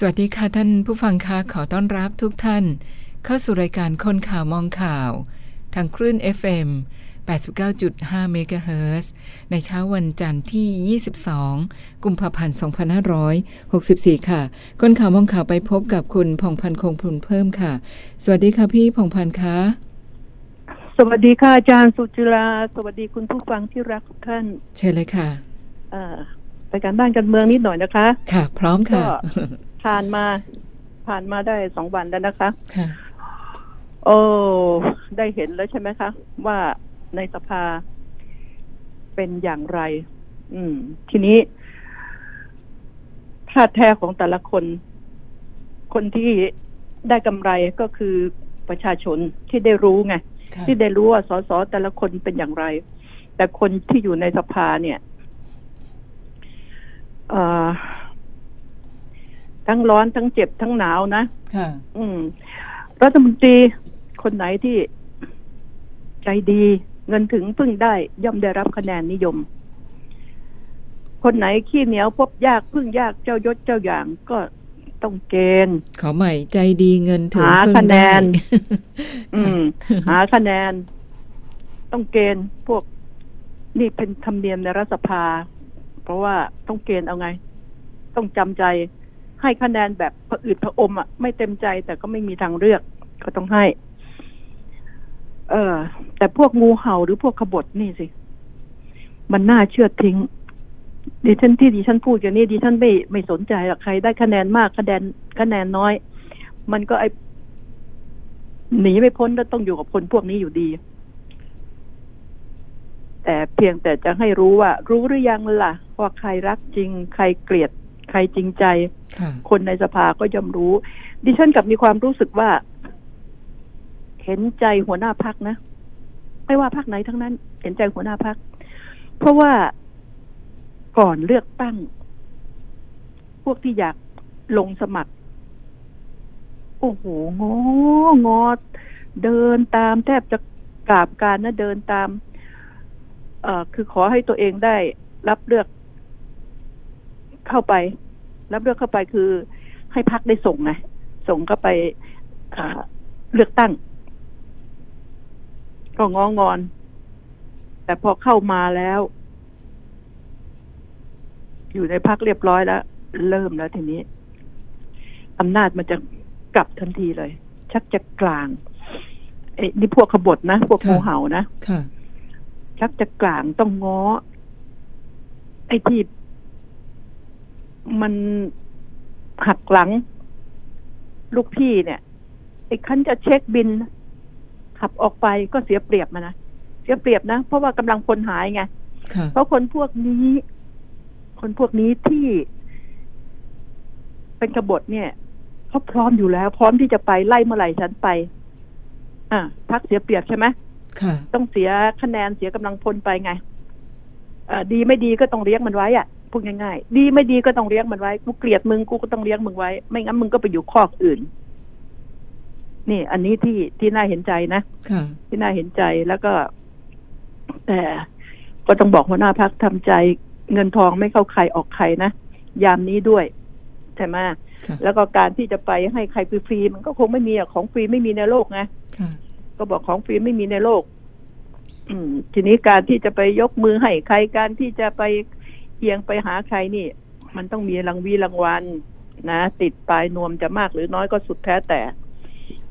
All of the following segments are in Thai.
สวัสดีค่ะท่านผู้ฟังคะขอต้อนรับทุกท่าน เข้าสู่รายการคนข่าวมองข่าว ทางคลื่น FM 89.5 เมกะเฮิรตซ์ในเช้าวันจันทร์ที่ 22 กุมภาพันธ์ 2564 ค่ะ คนข่าวมองข่าวไปพบกับคุณพงพันธ์คงพลุนเพิ่มค่ะ สวัสดีค่ะพี่พงพันธ์คะสวัสดีค่ะอาจารย์สุจิราสวัสดีคุณผู้ฟังที่รักทุกท่าน เชิญเลยค่ะเอ่อไปการบ้านการเมืองนิดหน่อยนะคะ ค่ะ พร้อมค่ะก็ ผ่านมา ผ่านมาได้สองวันแล้วนะคะ ค่ะโอ้ได้เห็นแล้วใช่ไหมคะ ว่าในสภาเป็นอย่างไร อืม ทีนี้ท่าแท้ของแต่ละคน คนที่ได้กำไรก็คือประชาชนที่ได้รู้ไงค่ะที่ได้รู้ว่าสสแต่ละคนเป็นอย่างไร แต่คนที่อยู่ในสภาเนี่ย เอ่อ ทั้งร้อนทั้งเจ็บทั้งหนาวนะค่ะ อืม รัฐมนตรีคนไหนที่ใจดี เงินถึงพึ่งได้ย่อมได้รับคะแนนนิยม คนไหนขี้เหนียวพบยากพึ่งยากเจ้ายศเจ้าอย่างก็ต้องเกณฑ์ขอใหม่ใจดีเงินถึงหาพึ่งคะแนได้นอืม หาคะแนน ต้องเกณฑ์พวกนี่เป็นธรรมเนียมในรัฐสภา เพราะว่าต้องเกณฑ์เอาไง ต้องจำใจ ให้คะแนนแบบผะอืดผะอมอะไม่เต็มใจแต่ก็ไม่มีทางเลือก ก็ต้องให้ เออ แต่พวกงูเห่าหรือพวกขบฏนี่สิ มันน่าเชื่อทิ้งดิฉันที่ดิฉันพูดอย่างนี้ดิฉันไม่ไม่สนใจหรอกใคร ได้คะแนนมากคะแนนคะแนนน้อย มันก็ไอหนีไม่พ้นแล้วต้องอยู่กับคนพวกนี้อยู่ดี แต่เพียงแต่จะให้รู้ว่า รู้หรือยังล่ะว่าใครรักจริง ใครเกลียด ใครจริงใจค่ะคนในสภาก็ย่อมรู้ ดิฉันกลับมีความรู้สึกว่า เห็นใจหัวหน้าพักนะ ไม่ว่าพักไหนทั้งนั้น เห็นใจหัวหน้าพัก เพราะว่าก่อนเลือกตั้ง พวกที่อยากลงสมัคร โอ้โหงองอเดินตามแทบจะกราบการนะเดินตาม เอ่อคือขอให้ตัวเองได้รับเลือก เข้าไป รับเลือกเข้าไปคือให้พักได้ส่งไงส่งเข้าไปอ่าเลือกตั้ง ก็งองอน แต่พอเข้ามาแล้ว อยู่ในพักเรียบร้อยแล้ว เริ่มแล้วทีนี้อำนาจมันจะกลับทันทีเลย ชักจะกลางเอ้นี่พวกขบฏนะ พวกค่ะงูเห่านะค่ะชักจะกลางต้องง้อ ไอ้ที่ มันหักหลัง ลูกพี่เนี่ยไอ้คันจะเช็คบิน ขับออกไปก็เสียเปรียบมานะเสียเปรียบนะ เพราะว่ากำลังพลหายไงค่ะเพราะคนพวกนี้ คนพวกนี้ที่เป็นกบฏเนี่ยเขาพร้อมอยู่แล้ว พร้อมที่จะไปไล่เมื่อไหร่ฉันไป อ่าพักเสียเปรียบใช่ไหมค่ะต้องเสียคะแนนเสียกำลังพลไปไงเอ่อดีไม่ดีก็ต้องเลี้ยงมันไว้อะ พูดง่ายๆ ดีไม่ดีก็ต้องเลี้ยงมันไว้ กูเกลียดมึงกูก็ต้องเลี้ยงมึงไว้ ไม่งั้นมึงก็ไปอยู่คอกอื่น นี่ อันนี้ที่ที่น่าเห็นใจนะค่ะที่น่าเห็นใจแล้วก็ แต่ก็ต้องบอกหัวหน้าพักทำใจ เงินทองไม่เข้าใครออกใครนะยามนี้ด้วยใช่ไหมค่ะแล้วก็การที่จะไปให้ใครฟรีๆมันก็คงไม่มีอะของฟรีไม่มีในโลกไงค่ะก็บอกของฟรีไม่มีในโลก อืมทีนี้การที่จะไปยกมือให้ใครการที่จะไป เอียงไปหาใครนี่ มันต้องมีรางวีรางวัลนะ ติดปลายนวมจะมากหรือน้อยก็สุดแท้แต่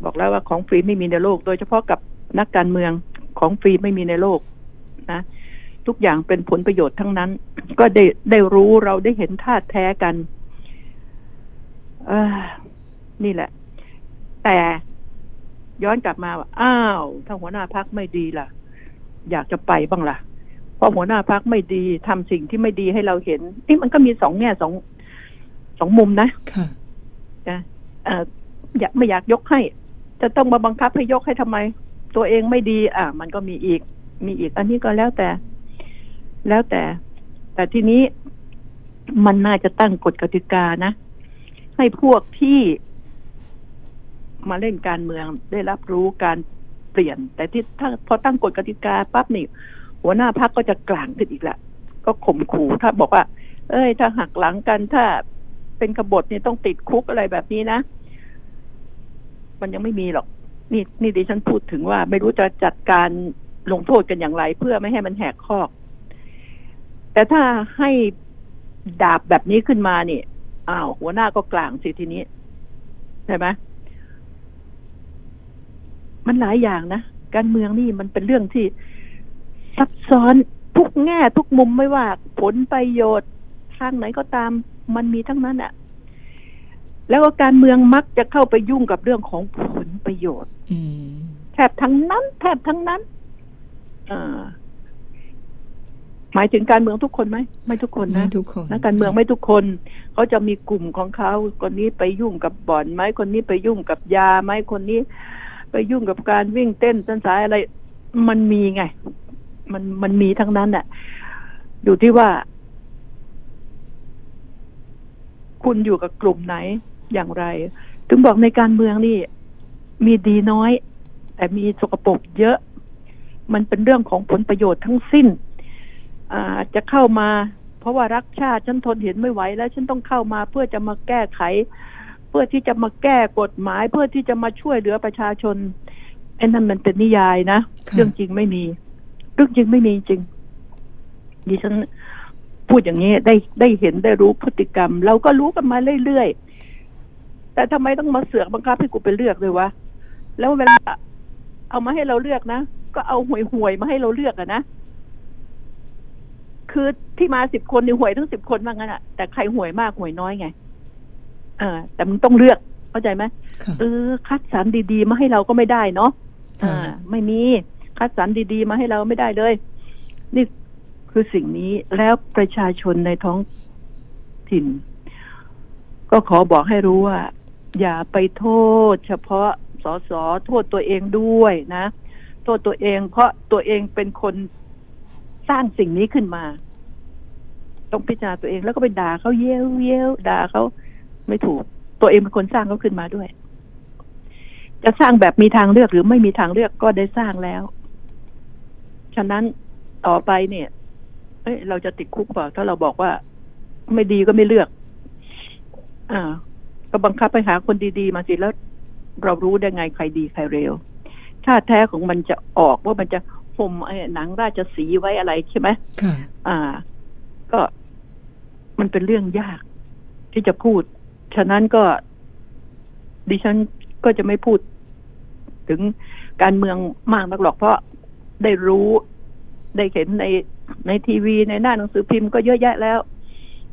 บอกแล้วว่าของฟรีไม่มีในโลก โดยเฉพาะกับนักการเมืองของฟรีไม่มีในโลกนะ ทุกอย่างเป็นผลประโยชน์ทั้งนั้น ก็ได้ได้รู้เราได้เห็นท่าแท้กันอนี่แหละ แต่ย้อนกลับมาว่าอ้าวถ้าหัวหน้าพักไม่ดีล่ะ อยากจะไปบ้างล่ะ เพราะหัวหน้าพักไม่ดีทำสิ่งที่ไม่ดีให้เราเห็นนี่มันก็มีสองแง่สองสองมุมนะค่ะนะเอ่ออยากไม่อยากยกให้ จะต้องมาบังคับให้ยกให้ทำไม ตัวเองไม่ดี อะมันก็มีอีก มีอีก อันนี้ก็แล้วแต่ แล้วแต่ แต่ทีนี้มันน่าจะตั้งกฎกติกานะ ให้พวกที่มาเล่นการเมืองได้รับรู้การเปลี่ยน แต่ที่ถ้าพอตั้งกฎกติกาปั๊บนี่ หัวหน้าพักก็จะกลางขึ้นอีกละก็ข่มขู่ถ้าบอกว่า เอ้ย ถ้าหักหลังกันถ้าเป็นกบฏเนี่ยต้องติดคุกอะไรแบบนี้นะมันยังไม่มีหรอก นี่นี่ดิฉันพูดถึงว่า ไม่รู้จะจัดการลงโทษกันอย่างไร เพื่อไม่ให้มันแหกคอก แต่ถ้าให้ดาบแบบนี้ขึ้นมาเนี่ยอ้าวหัวหน้าก็กลางสิทีนี้ใช่ไหมมันหลายอย่างนะการเมืองนี่มันเป็นเรื่องที่ ซับซ้อนทุกแง่ทุกมุมไม่ว่าผลประโยชน์ทางไหนก็ตามมันมีทั้งนั้นอะแล้วก็การเมืองมักจะเข้าไปยุ่งกับเรื่องของผลประโยชน์อืมแทบทั้งนั้น แทบทั้งนั้นอ่าหมายถึงการเมืองทุกคนไหมไม่ทุกคนไม่นะทุกคนนักการเมืองไม่ทุกคนเขาจะมีกลุ่มของเขาคนนี้ไปยุ่งกับบ่อนไหมคนนี้ไปยุ่งกับยาไหมคนนี้ ไปยุ่งกับการวิ่งเต้นเต้นสายอะไร มันมีไง มันมันมีทั้งนั้นแหละอยู่ที่ว่า คุณอยู่กับกลุ่มไหนอย่างไร ถึงบอกในการเมืองนี่มีดีน้อย แต่มีสกปรกเยอะ มันเป็นเรื่องของผลประโยชน์ทั้งสิ้นอ่าจะเข้ามา เพราะว่ารักชาติฉันทนเห็นไม่ไหวแล้ว ฉันต้องเข้ามาเพื่อจะมาแก้ไข เพื่อที่จะมาแก้กฎหมาย เพื่อที่จะมาช่วยเหลือประชาชนไอ้นั่นมันเป็นนิยายนะค่ะเรื่องจริงไม่มี เรื่องจริงไม่มีจริงดิฉันพูดอย่างนี้ได้ได้เห็นได้รู้พฤติกรรม เราก็รู้กันมาเรื่อยๆ แต่ทำไมต้องมาเสือกบังคับให้กูไปเลือกเลยวะ แล้วเวลาเอามาให้เราเลือกนะ ก็เอาหวยหวยๆมาให้เราเลือกอะนะ คือที่มาสิบคนนี่หวยทั้งสิบคนว่างั้นอะแต่ใครหวยมากหวยน้อยไง เออ แต่มึงต้องเลือก เข้าใจไหมค่ะเออ คัดสรรดีๆ มาให้เราก็ไม่ได้เนาะค่ะอ่า ไม่มี คัดสรรดีๆ มาให้เราไม่ได้เลย นี่คือสิ่งนี้แล้วประชาชนในท้องถิ่น ก็ขอบอกให้รู้ว่า อย่าไปโทษ เฉพาะสสโทษตัวเองด้วยนะ โทษตัวเองเพราะตัวเองเป็นคนสร้างสิ่งนี้ขึ้นมา ต้องพิจารณาตัวเองแล้วก็ไปด่าเขาเย้ยวเย้ยวด่าเขาไม่ถูก ตัวเองเป็นคนสร้างเขาขึ้นมาด้วย จะสร้างแบบมีทางเลือกหรือไม่มีทางเลือกก็ได้สร้างแล้ว ฉะนั้นต่อไปเนี่ย เอ้ยเราจะติดคุกเปล่าถ้าเราบอกว่า ไม่ดีก็ไม่เลือก อ่า ก็บังคับไปหาคนดีๆ มาสิแล้ว เรารู้ได้ไงใครดีใครเร็วชาติแท้ของมันจะออกว่ามันจะห่มไอ้หนังราชสีห์ไว้อะไรใช่ไหมค่ะ อ่า ก็มันเป็นเรื่องยากที่จะพูด ฉะนั้นก็ ดิฉันก็จะไม่พูดถึงการเมืองมากนักหรอกเพราะ ได้รู้ ได้เห็นในในทีวีในหน้าหนังสือพิมพ์ก็เยอะแยะแล้ว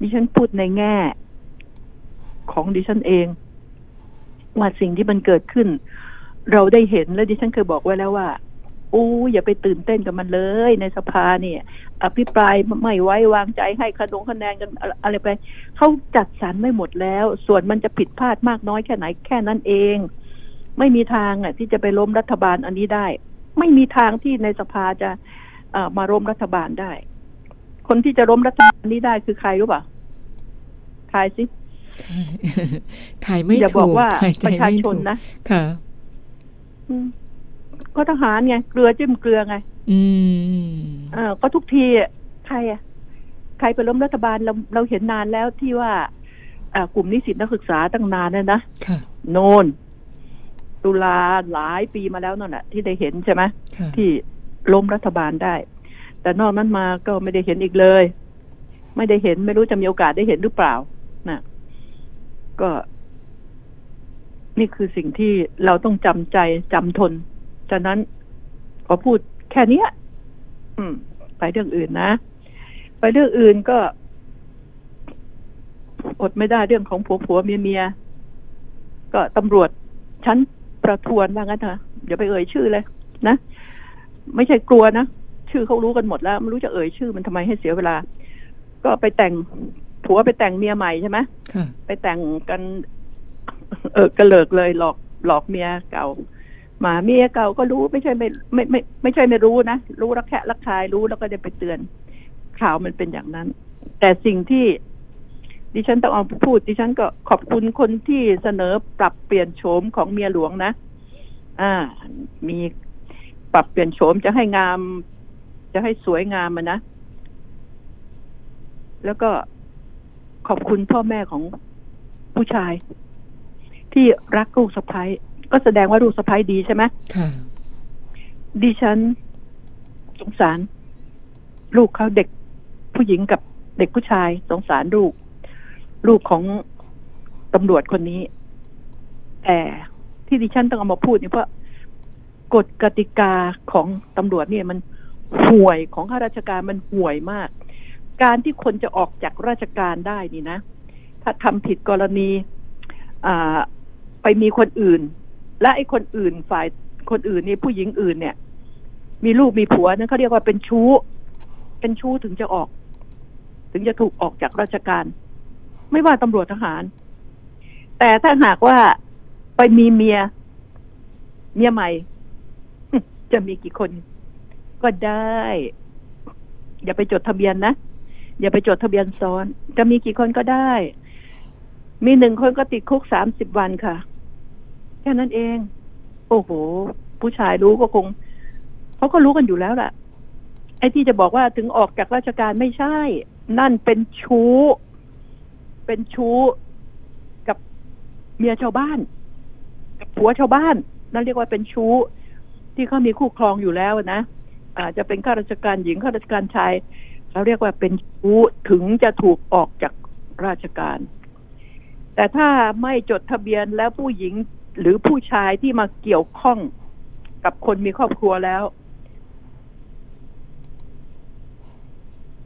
ดิฉันพูดในแง่ ของดิฉันเอง ว่าสิ่งที่มันเกิดขึ้น เราได้เห็นและดิฉันเคยบอกไว้แล้วว่าอู้อย่าไปตื่นเต้นกับมันเลย ในสภาเนี่ย อภิปรายไม่ไว้วางใจให้คะนงคะแนนกันอะไรไปเขาจัดสรรไม่หมดแล้ว ส่วนมันจะผิดพลาดมากน้อยแค่ไหนแค่นั้นเอง ไม่มีทางอะ ที่จะไปล้มรัฐบาลอันนี้ได้ ไม่มีทางที่ในสภาจะเอ่อมาล้มรัฐบาลได้ คนที่จะล้มรัฐบาลนี้ได้คือใครรู้ป่ะทายสิถ่ายไม่อย่าบถูอกกว่าถ่ายปใจระชาไม่ชถูนกนะค่ะอืมก็ทหารไงเกลือจิ้มเกลือไง อืมเออก็ทุกทีอะใครอะใครไปล้มรัฐบาลเราเราเห็นนานแล้วที่ว่า อ่ากลุ่มนิสิตนักศึกษาตั้งนานแล้วนะค่ะโนน ตุลาหลายปีมาแล้วนั่นแหละที่ได้เห็นใช่ไหมค่ะที่ล้มรัฐบาลได้ แต่นอกนั้นมาก็ไม่ได้เห็นอีกเลย ไม่ได้เห็นไม่รู้จะมีโอกาสได้เห็นหรือเปล่านะก็ นี่คือสิ่งที่เราต้องจำใจจำทนฉะนั้นขอพูดแค่เนี้ยอืม ไปเรื่องอื่นนะ ไปเรื่องอื่นก็ อดไม่ได้เรื่องของผัวผัวเมียเมียก็ตำรวจชั้น ประทวนว่างั้นเถอะอย่าไปเอ่ยชื่อเลยนะไม่ใช่กลัวนะชื่อเขารู้กันหมดแล้วไม่รู้จะเอ่ยชื่อมันทำไมให้เสียเวลา ก็ไปแต่งผัวไปแต่งเมียใหม่ใช่ไหมค่ะไปแต่งกัน เออกระเลิกเลยหลอกหลอกเมียเก่าหมาเมียเก่าก็รู้ไม่ใช่ไม่ไม่ไม่ไม่ใช่ไม่รู้นะรู้รักแค่รักชายรู้แล้วก็จะไปเตือน ข่าวมันเป็นอย่างนั้น แต่สิ่งที่ ดิฉันต้องเอาพูด ดิฉันก็ขอบคุณคนที่เสนอปรับเปลี่ยนโฉมของเมียหลวงนะ อ่า มีปรับเปลี่ยนโฉมจะให้งาม จะให้สวยงามมันนะ แล้วก็ขอบคุณพ่อแม่ของผู้ชาย ที่รักลูกสะพ้ยก็แสดงว่าลูกสะพ้ยดีใช่ไหมค่ะ ดิฉันสงสาร ลูกเขาเด็กผู้หญิงกับเด็กผู้ชาย สงสารลูก ลูกของตำรวจคนนี้ แต่ที่ดิฉันต้องเอามาพูดนี่เพราะกฎกติกาของตำรวจเนี่ยมันห่วยของข้าราชการมันห่วยมาก การที่คนจะออกจากราชการได้นี่นะ ถ้าทำผิดกรณีไปมีคนอื่น และไอ้คนอื่นฝ่ายคนอื่นนี่ผู้หญิงอื่นเนี่ย มีลูกมีผัวนั่นเขาเรียกว่าเป็นชู้ เป็นชู้ถึงจะออก ถึงจะถูกออกจากราชการ ไม่ว่าตำรวจทหาร แต่ถ้าหากว่าไปมีเมีย เมียใหม่ จะมีกี่คนก็ได้ อย่าไปจดทะเบียนนะอย่าไปจดทะเบียนซ้อน จะมีกี่คนก็ได้ มีหนึ่งคนก็ติดคุกสามสิบวันค่ะ แค่นั้นเอง โอ้โห ผู้ชายรู้ก็คงเขาก็รู้กันอยู่แล้วล่ะ ไอ้ที่จะบอกว่าถึงออกจากราชการไม่ใช่ นั่นเป็นชู้ เป็นชู้กับเมียชาวบ้าน กับผัวชาวบ้านนั่นเรียกว่าเป็นชู้ ที่เขามีคู่ครองอยู่แล้วนะอาจจะเป็นข้าราชการหญิงข้าราชการชายเขาเรียกว่าเป็นชู้ถึงจะถูกออกจากราชการ แต่ถ้าไม่จดทะเบียนแล้วผู้หญิงหรือผู้ชายที่มาเกี่ยวข้องกับคนมีครอบครัวแล้ว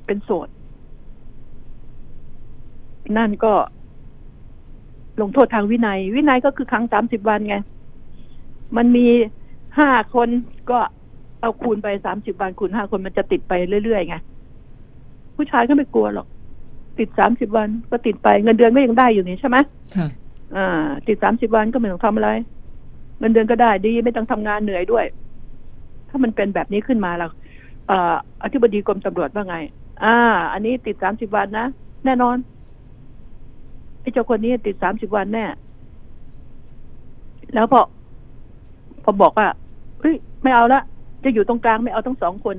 เป็นโสด นั่นก็ ลงโทษทางวินัย วินัยก็คือครั้งสามสิบวันไง มันมีห้าคนก็เอาคูณไปสามสิบวันคูณห้าคนมันจะติดไปเรื่อยๆไงผู้ชายก็ไม่กลัวหรอก ติดสามสิบวันก็ติดไปเงินเดือนก็ยังได้อยู่นี่ใช่ไหมค่ะอ่า ติดสามสิบวันก็ไม่ต้องทำอะไร เงินเดือนก็ได้ดีไม่ต้องทำงานเหนื่อยด้วย ถ้ามันเป็นแบบนี้ขึ้นมาแล้วเอ่ออธิบดีกรมตำรวจว่าไง อ่า อันนี้ติดสามสิบวันนะแน่นอนไอ้เจ้าคนนี้ติดสามสิบวันแน่ แล้วพอพอบอกว่าเฮ้ย ไม่เอาละจะอยู่ตรงกลางไม่เอาทั้งสองคน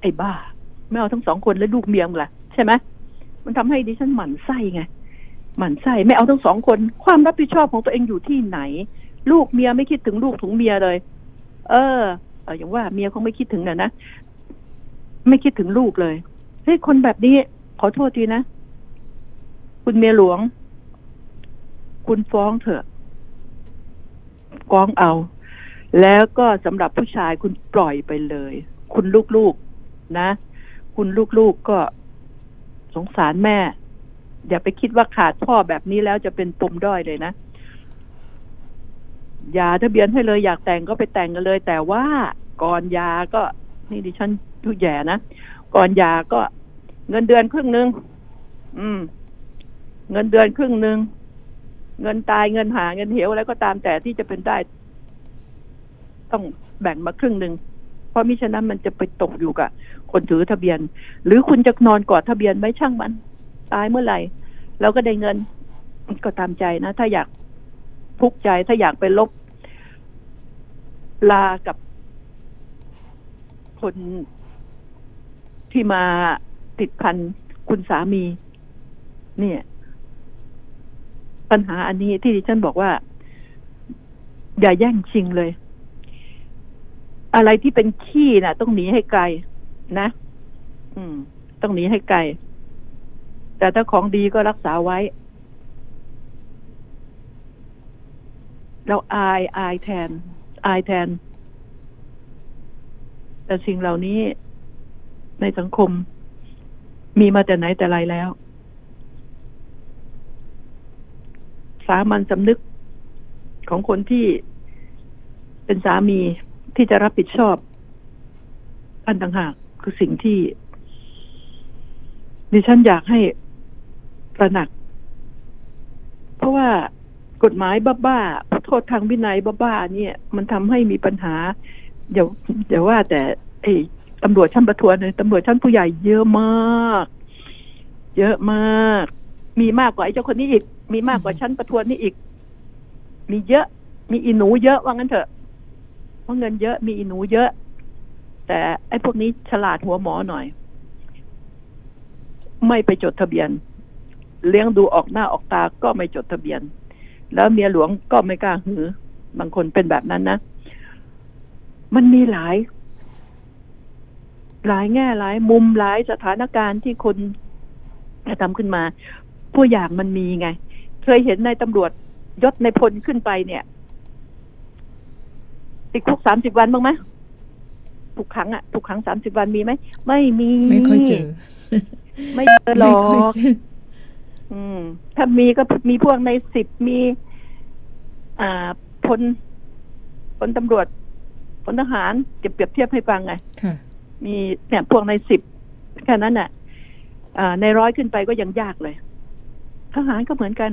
ไอ้บ้า ไม่เอาทั้งสองคนแล้วลูกเมียมล่ะ ใช่ไหมมันทำให้ดิฉันหมั่นไส้ไงหมั่นไส้ไม่เอาทั้งสองคน ความรับผิดชอบของตัวเองอยู่ที่ไหน ลูกเมียไม่คิดถึงลูกถึงเมียเลย เออเอออย่างว่าเมียคงไม่คิดถึงนะนะไม่คิดถึงลูกเลยเฮ้ยคนแบบนี้ขอโทษทีนะ คุณเมียหลวง คุณฟ้องเถอะฟ้องเอา แล้วก็สำหรับผู้ชายคุณปล่อยไปเลย คุณลูกๆนะ คุณลูกๆก็สงสารแม่ อย่าไปคิดว่าขาดพ่อแบบนี้แล้วจะเป็นปมด้อยเลยนะอย่าทะเบียนให้เลยอยากแต่งก็ไปแต่งกันเลย แต่ว่าก่อนยาก็นี่ดิฉันทุแย่นะก่อนยาก็เงินเดือนครึ่งหนึ่งอืม เงินเดือนครึ่งหนึ่ง เงินตายเงินหาเงินเหวอะไรก็ตามแต่ที่จะเป็นได้ ต้องแบ่งมาครึ่งหนึ่งเพราะมิฉะนั้นมันจะไปตกอยู่กับคนถือทะเบียน หรือคุณจะนอนกอดทะเบียนไว้ช่างมัน ตายเมื่อไหร่เราก็ได้เงินก็ตามใจนะ ถ้าอยากทุกข์ใจถ้าอยากไปลบ ลากับคนที่มาติดพันคุณสามี เนี่ย ปัญหาอันนี้ที่ดิฉันบอกว่า อย่าแย่งชิงเลย อะไรที่เป็นขี้นะ่ะ ต้องหนีให้ไกลนะ อืม ต้องหนีให้ไกล แต่ถ้าของดีก็รักษาไว้ เราอายอายแทน อายแทน แต่สิ่งเหล่านี้ในสังคมมีมาแต่ไหนแต่ไรแล้ว สามัญสำนึกของคนที่เป็นสามีที่จะรับผิดชอบอันต่างหากคือสิ่งที่ดิฉันอยากให้ตระหนัก เพราะว่ากฎหมายบ้าๆโทษทางวินัยบ้าๆเนี่ย มันทำให้มีปัญหาอย่าอย่าว่าแต่ไอ้ตำรวจชั้นประทวนเลยตำรวจชั้นผู้ใหญ่เยอะมาก เยอะมาก มีมากกว่าไอ้เจ้าคนนี้อีก มีมากกว่าชั้นประทวนนี่อีก มีเยอะ มีอีหนูเยอะว่างั้นเถอะเพราะเงินเยอะมีอีหนูเยอะ แต่ไอ้พวกนี้ฉลาดหัวหมอหน่อย ไม่ไปจดทะเบียน เลี้ยงดูออกหน้าออกตาก็ไม่จดทะเบียน แล้วเมียหลวงก็ไม่กล้าหือบางคนเป็นแบบนั้นนะมันมีหลาย หลายแง่หลายมุมหลายสถานการณ์ที่คนทำขึ้นมาตัวอย่างมันมีไง เคยเห็นในตำรวจยศในพลขึ้นไปเนี่ย ติดคุกสามสิบวันบ้างไหมถูกขังอะถูกขังสามสิบวันมีไหมไม่มีไม่ค่อยเจอ ไม่เจอหรอไม่ค่อยกเจออืม ถ้ามีก็มีพวกในสิบมี อ่าพลพลตำรวจพลทหารจะเปรียบเทียบให้ฟังไงค่ะมีเนี่ยพวกในสิบแค่นั้นน่ะอ่าในร้อยขึ้นไปก็ยังยากเลย ทหารก็เหมือนกัน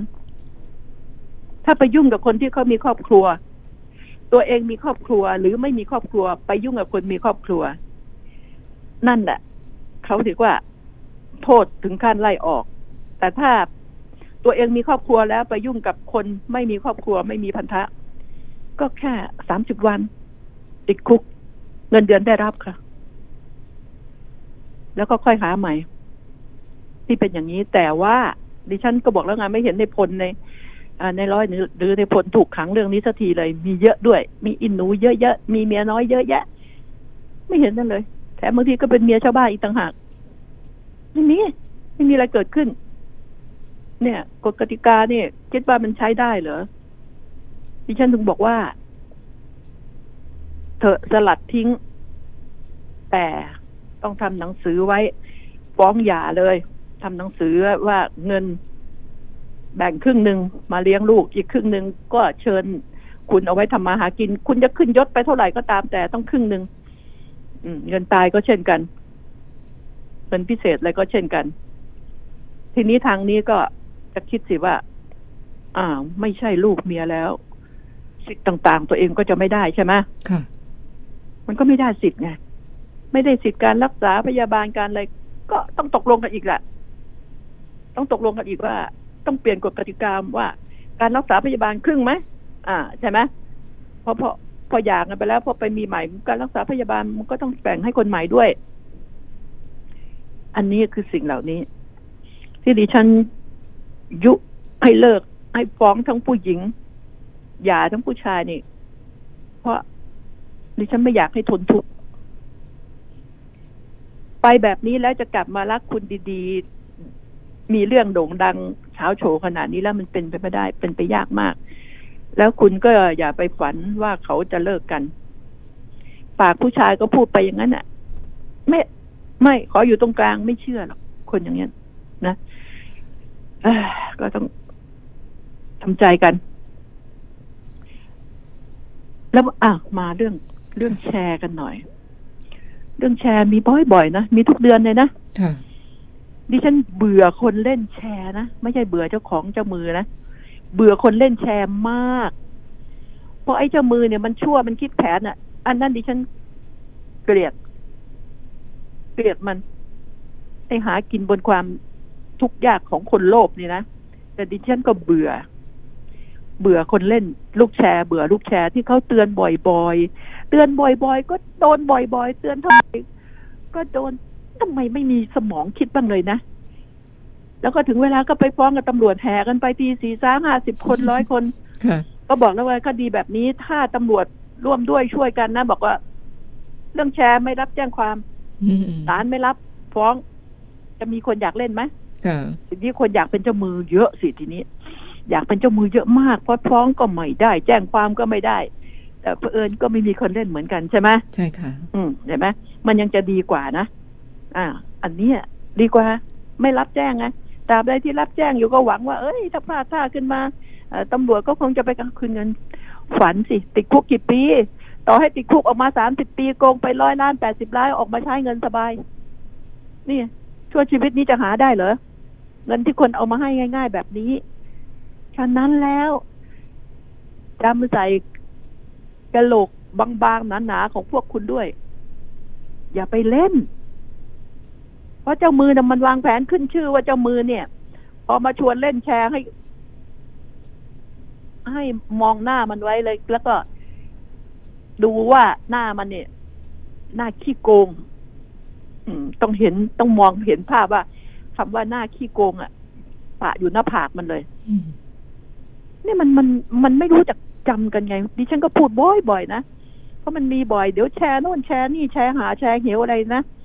ถ้าไปยุ่งกับคนที่เขามีครอบครัว ตัวเองมีครอบครัว หรือไม่มีครอบครัว ไปยุ่งกับคนมีครอบครัว นั่นแหละเขาถือว่า โทษถึงขั้นไล่ออก แต่ถ้าตัวเองมีครอบครัวแล้ว ไปยุ่งกับคนไม่มีครอบครัว ไม่มีพันธะ ก็แค่สามสิบวัน ติดคุก เงินเดือนได้รับค่ะ แล้วก็ค่อยหาใหม่ ที่เป็นอย่างนี้แต่ว่า ดิฉันก็บอกแล้วไงไม่เห็นในพลในในร้อยหรือในพลถูกขังเรื่องนี้สักทีเลย มีเยอะด้วย มีอินหนูเยอะแยะมีเมียน้อยเยอะแยะ ไม่เห็นนั่นเลย แถมบางทีก็เป็นเมียชาวบ้านอีกต่างหากไม่มีไม่มีอะไรเกิดขึ้น เนี่ยกฎกติกาเนี่ยคิดว่ามันใช้ได้เหรอดิฉันถึงบอกว่าเถอะสลัดทิ้ง แต่ต้องทำหนังสือไว้ ฟ้องหย่าเลย ทำหนังสือว่าเงินแบ่งครึ่งหนึ่งมาเลี้ยงลูกอีกครึ่งหนึ่งก็เชิญคุณเอาไว้ทำมาหากิน คุณจะขึ้นยศไปเท่าไหร่ก็ตามแต่ต้องครึ่งหนึ่งอืมเงินตายก็เช่นกัน เงินพิเศษอะไรก็เช่นกัน ทีนี้ทางนี้ก็จะคิดสิว่า อ่า ไม่ใช่ลูกเมียแล้ว สิทธิ์ต่าง ๆ ตัวเองก็จะไม่ได้ใช่ไหมค่ะ มันก็ไม่ได้สิทธิ์ไงไม่ได้สิทธิ์การรักษาพยาบาลการอะไรก็ต้องตกลงกันอีกแหละ ต้องตกลงกันอีกว่าต้องเปลี่ยนกฎกติกาว่าการรักษาพยาบาลครึ่งไหมอ่าใช่ไหมเพราะพอพอหย่ากันไปแล้วพอไปมีใหม่การรักษาพยาบาลมันก็ต้องแบ่งให้คนใหม่ด้วย อันนี้คือสิ่งเหล่านี้ ที่ดิฉันยุให้เลิก ให้ฟ้องทั้งผู้หญิงหย่าทั้งผู้ชายนี่ เพราะดิฉันไม่อยากให้ทนทุกข์ไปแบบนี้แล้วจะกลับมารักคุณดีๆ มีเรื่องโด่งดังเช้าโชว์ขนาดนี้แล้วมันเป็นไปไม่ได้ เป็นไปยากมาก แล้วคุณก็อย่าไปฝันว่าเขาจะเลิกกัน ปากผู้ชายก็พูดไปอย่างนั้นอะ ไม่ไม่ขออยู่ตรงกลางไม่เชื่อหรอกคนอย่างนี้ยนะก็ต้องทำใจกัน แล้วอะมาเรื่องเรื่องแชร์กันหน่อย เรื่องแชร์มีบ่อยๆนะมีทุกเดือนเลยนะ ดิฉันเบื่อคนเล่นแชร์นะไม่ใช่เบื่อเจ้าของเจ้ามือนะเบื่อคนเล่นแชร์มาก เพราะไอ้เจ้ามือเนี่ยมันชั่วมันคิดแผนอะ อันนั้นดิฉันเกลียด เกลียดมันไอ้หากินบนความทุกข์ยากของคนโลภนี่นะแต่ดิฉันก็เบื่อ เบื่อคนเล่น ลูกแชร์ เบื่อลูกแชร์ที่เขาเตือนบ่อยๆเตือนบ่อยๆก็โดนบ่อยๆเตือนเท่าไหร่ก็โดน ทำไมไม่มีสมองคิดบ้างเลยนะ แล้วก็ถึงเวลาก็ไปฟ้องกับตำรวจแห่กันไปทีสี่สามห้าสิบคนร้อยคนค่ะก็บอกแล้วว่าคดีแบบนี้ถ้าตำรวจร่วมด้วยช่วยกันนะ บอกว่า เรื่องแชร์ไม่รับแจ้งความอืมศาลไม่รับฟ้อง จะมีคนอยากเล่นไหมค่ะทีนี้คนอยากเป็นเจ้ามือเยอะสิทีนี้ อยากเป็นเจ้ามือเยอะมากเพราะฟ้องก็ไม่ได้ แจ้งความก็ไม่ได้ แต่เผอิญก็ไม่มีคนเล่นเหมือนกันใช่ไหมใช่ค่ะ อืมเห็นไหมมันยังจะดีกว่านะ อ่า อันเนี้ยดีกว่า ไม่รับแจ้งไงตราบใดที่รับแจ้งอยู่ก็หวังว่าเอ้ย ถ้าพลาดท่าขึ้นมาตำรวจก็คงจะไปคืนเงิน ฝันสิ ติดคุกกี่ปี ต่อให้ติดคุกออกมาสามสิบปีโกงไปร้อยล้านแปดสิบล้านออกมาใช้เงินสบาย นี่ชั่วชีวิตนี้จะหาได้เหรอ เงินที่คนเอามาให้ง่าย ๆ แบบนี้ ฉะนั้นแล้วจำใส่กระโหลกบางๆหนาๆของพวกคุณด้วย อย่าไปเล่น เพราะเจ้ามือน่ะมันวางแผนขึ้นชื่อว่าเจ้ามือเนี่ย พอมาชวนเล่นแชร์ให้ ให้มองหน้ามันไว้เลย แล้วก็ ดูว่าหน้ามันเนี่ย หน้าขี้โกงอืมต้องเห็นต้องมองเห็นภาพว่าคำว่าหน้าขี้โกงอะไปปะอยู่หน้าผากมันเลยอืมเนี่ยมันมันมันไม่รู้จักจำกันไงดิฉันก็พูดบ่อยๆนะเพราะมันมีบ่อยเดี๋ยวแชร์โน่นแชร์นี่แชร์หาแชร์เหวอะไรนะเอ่อ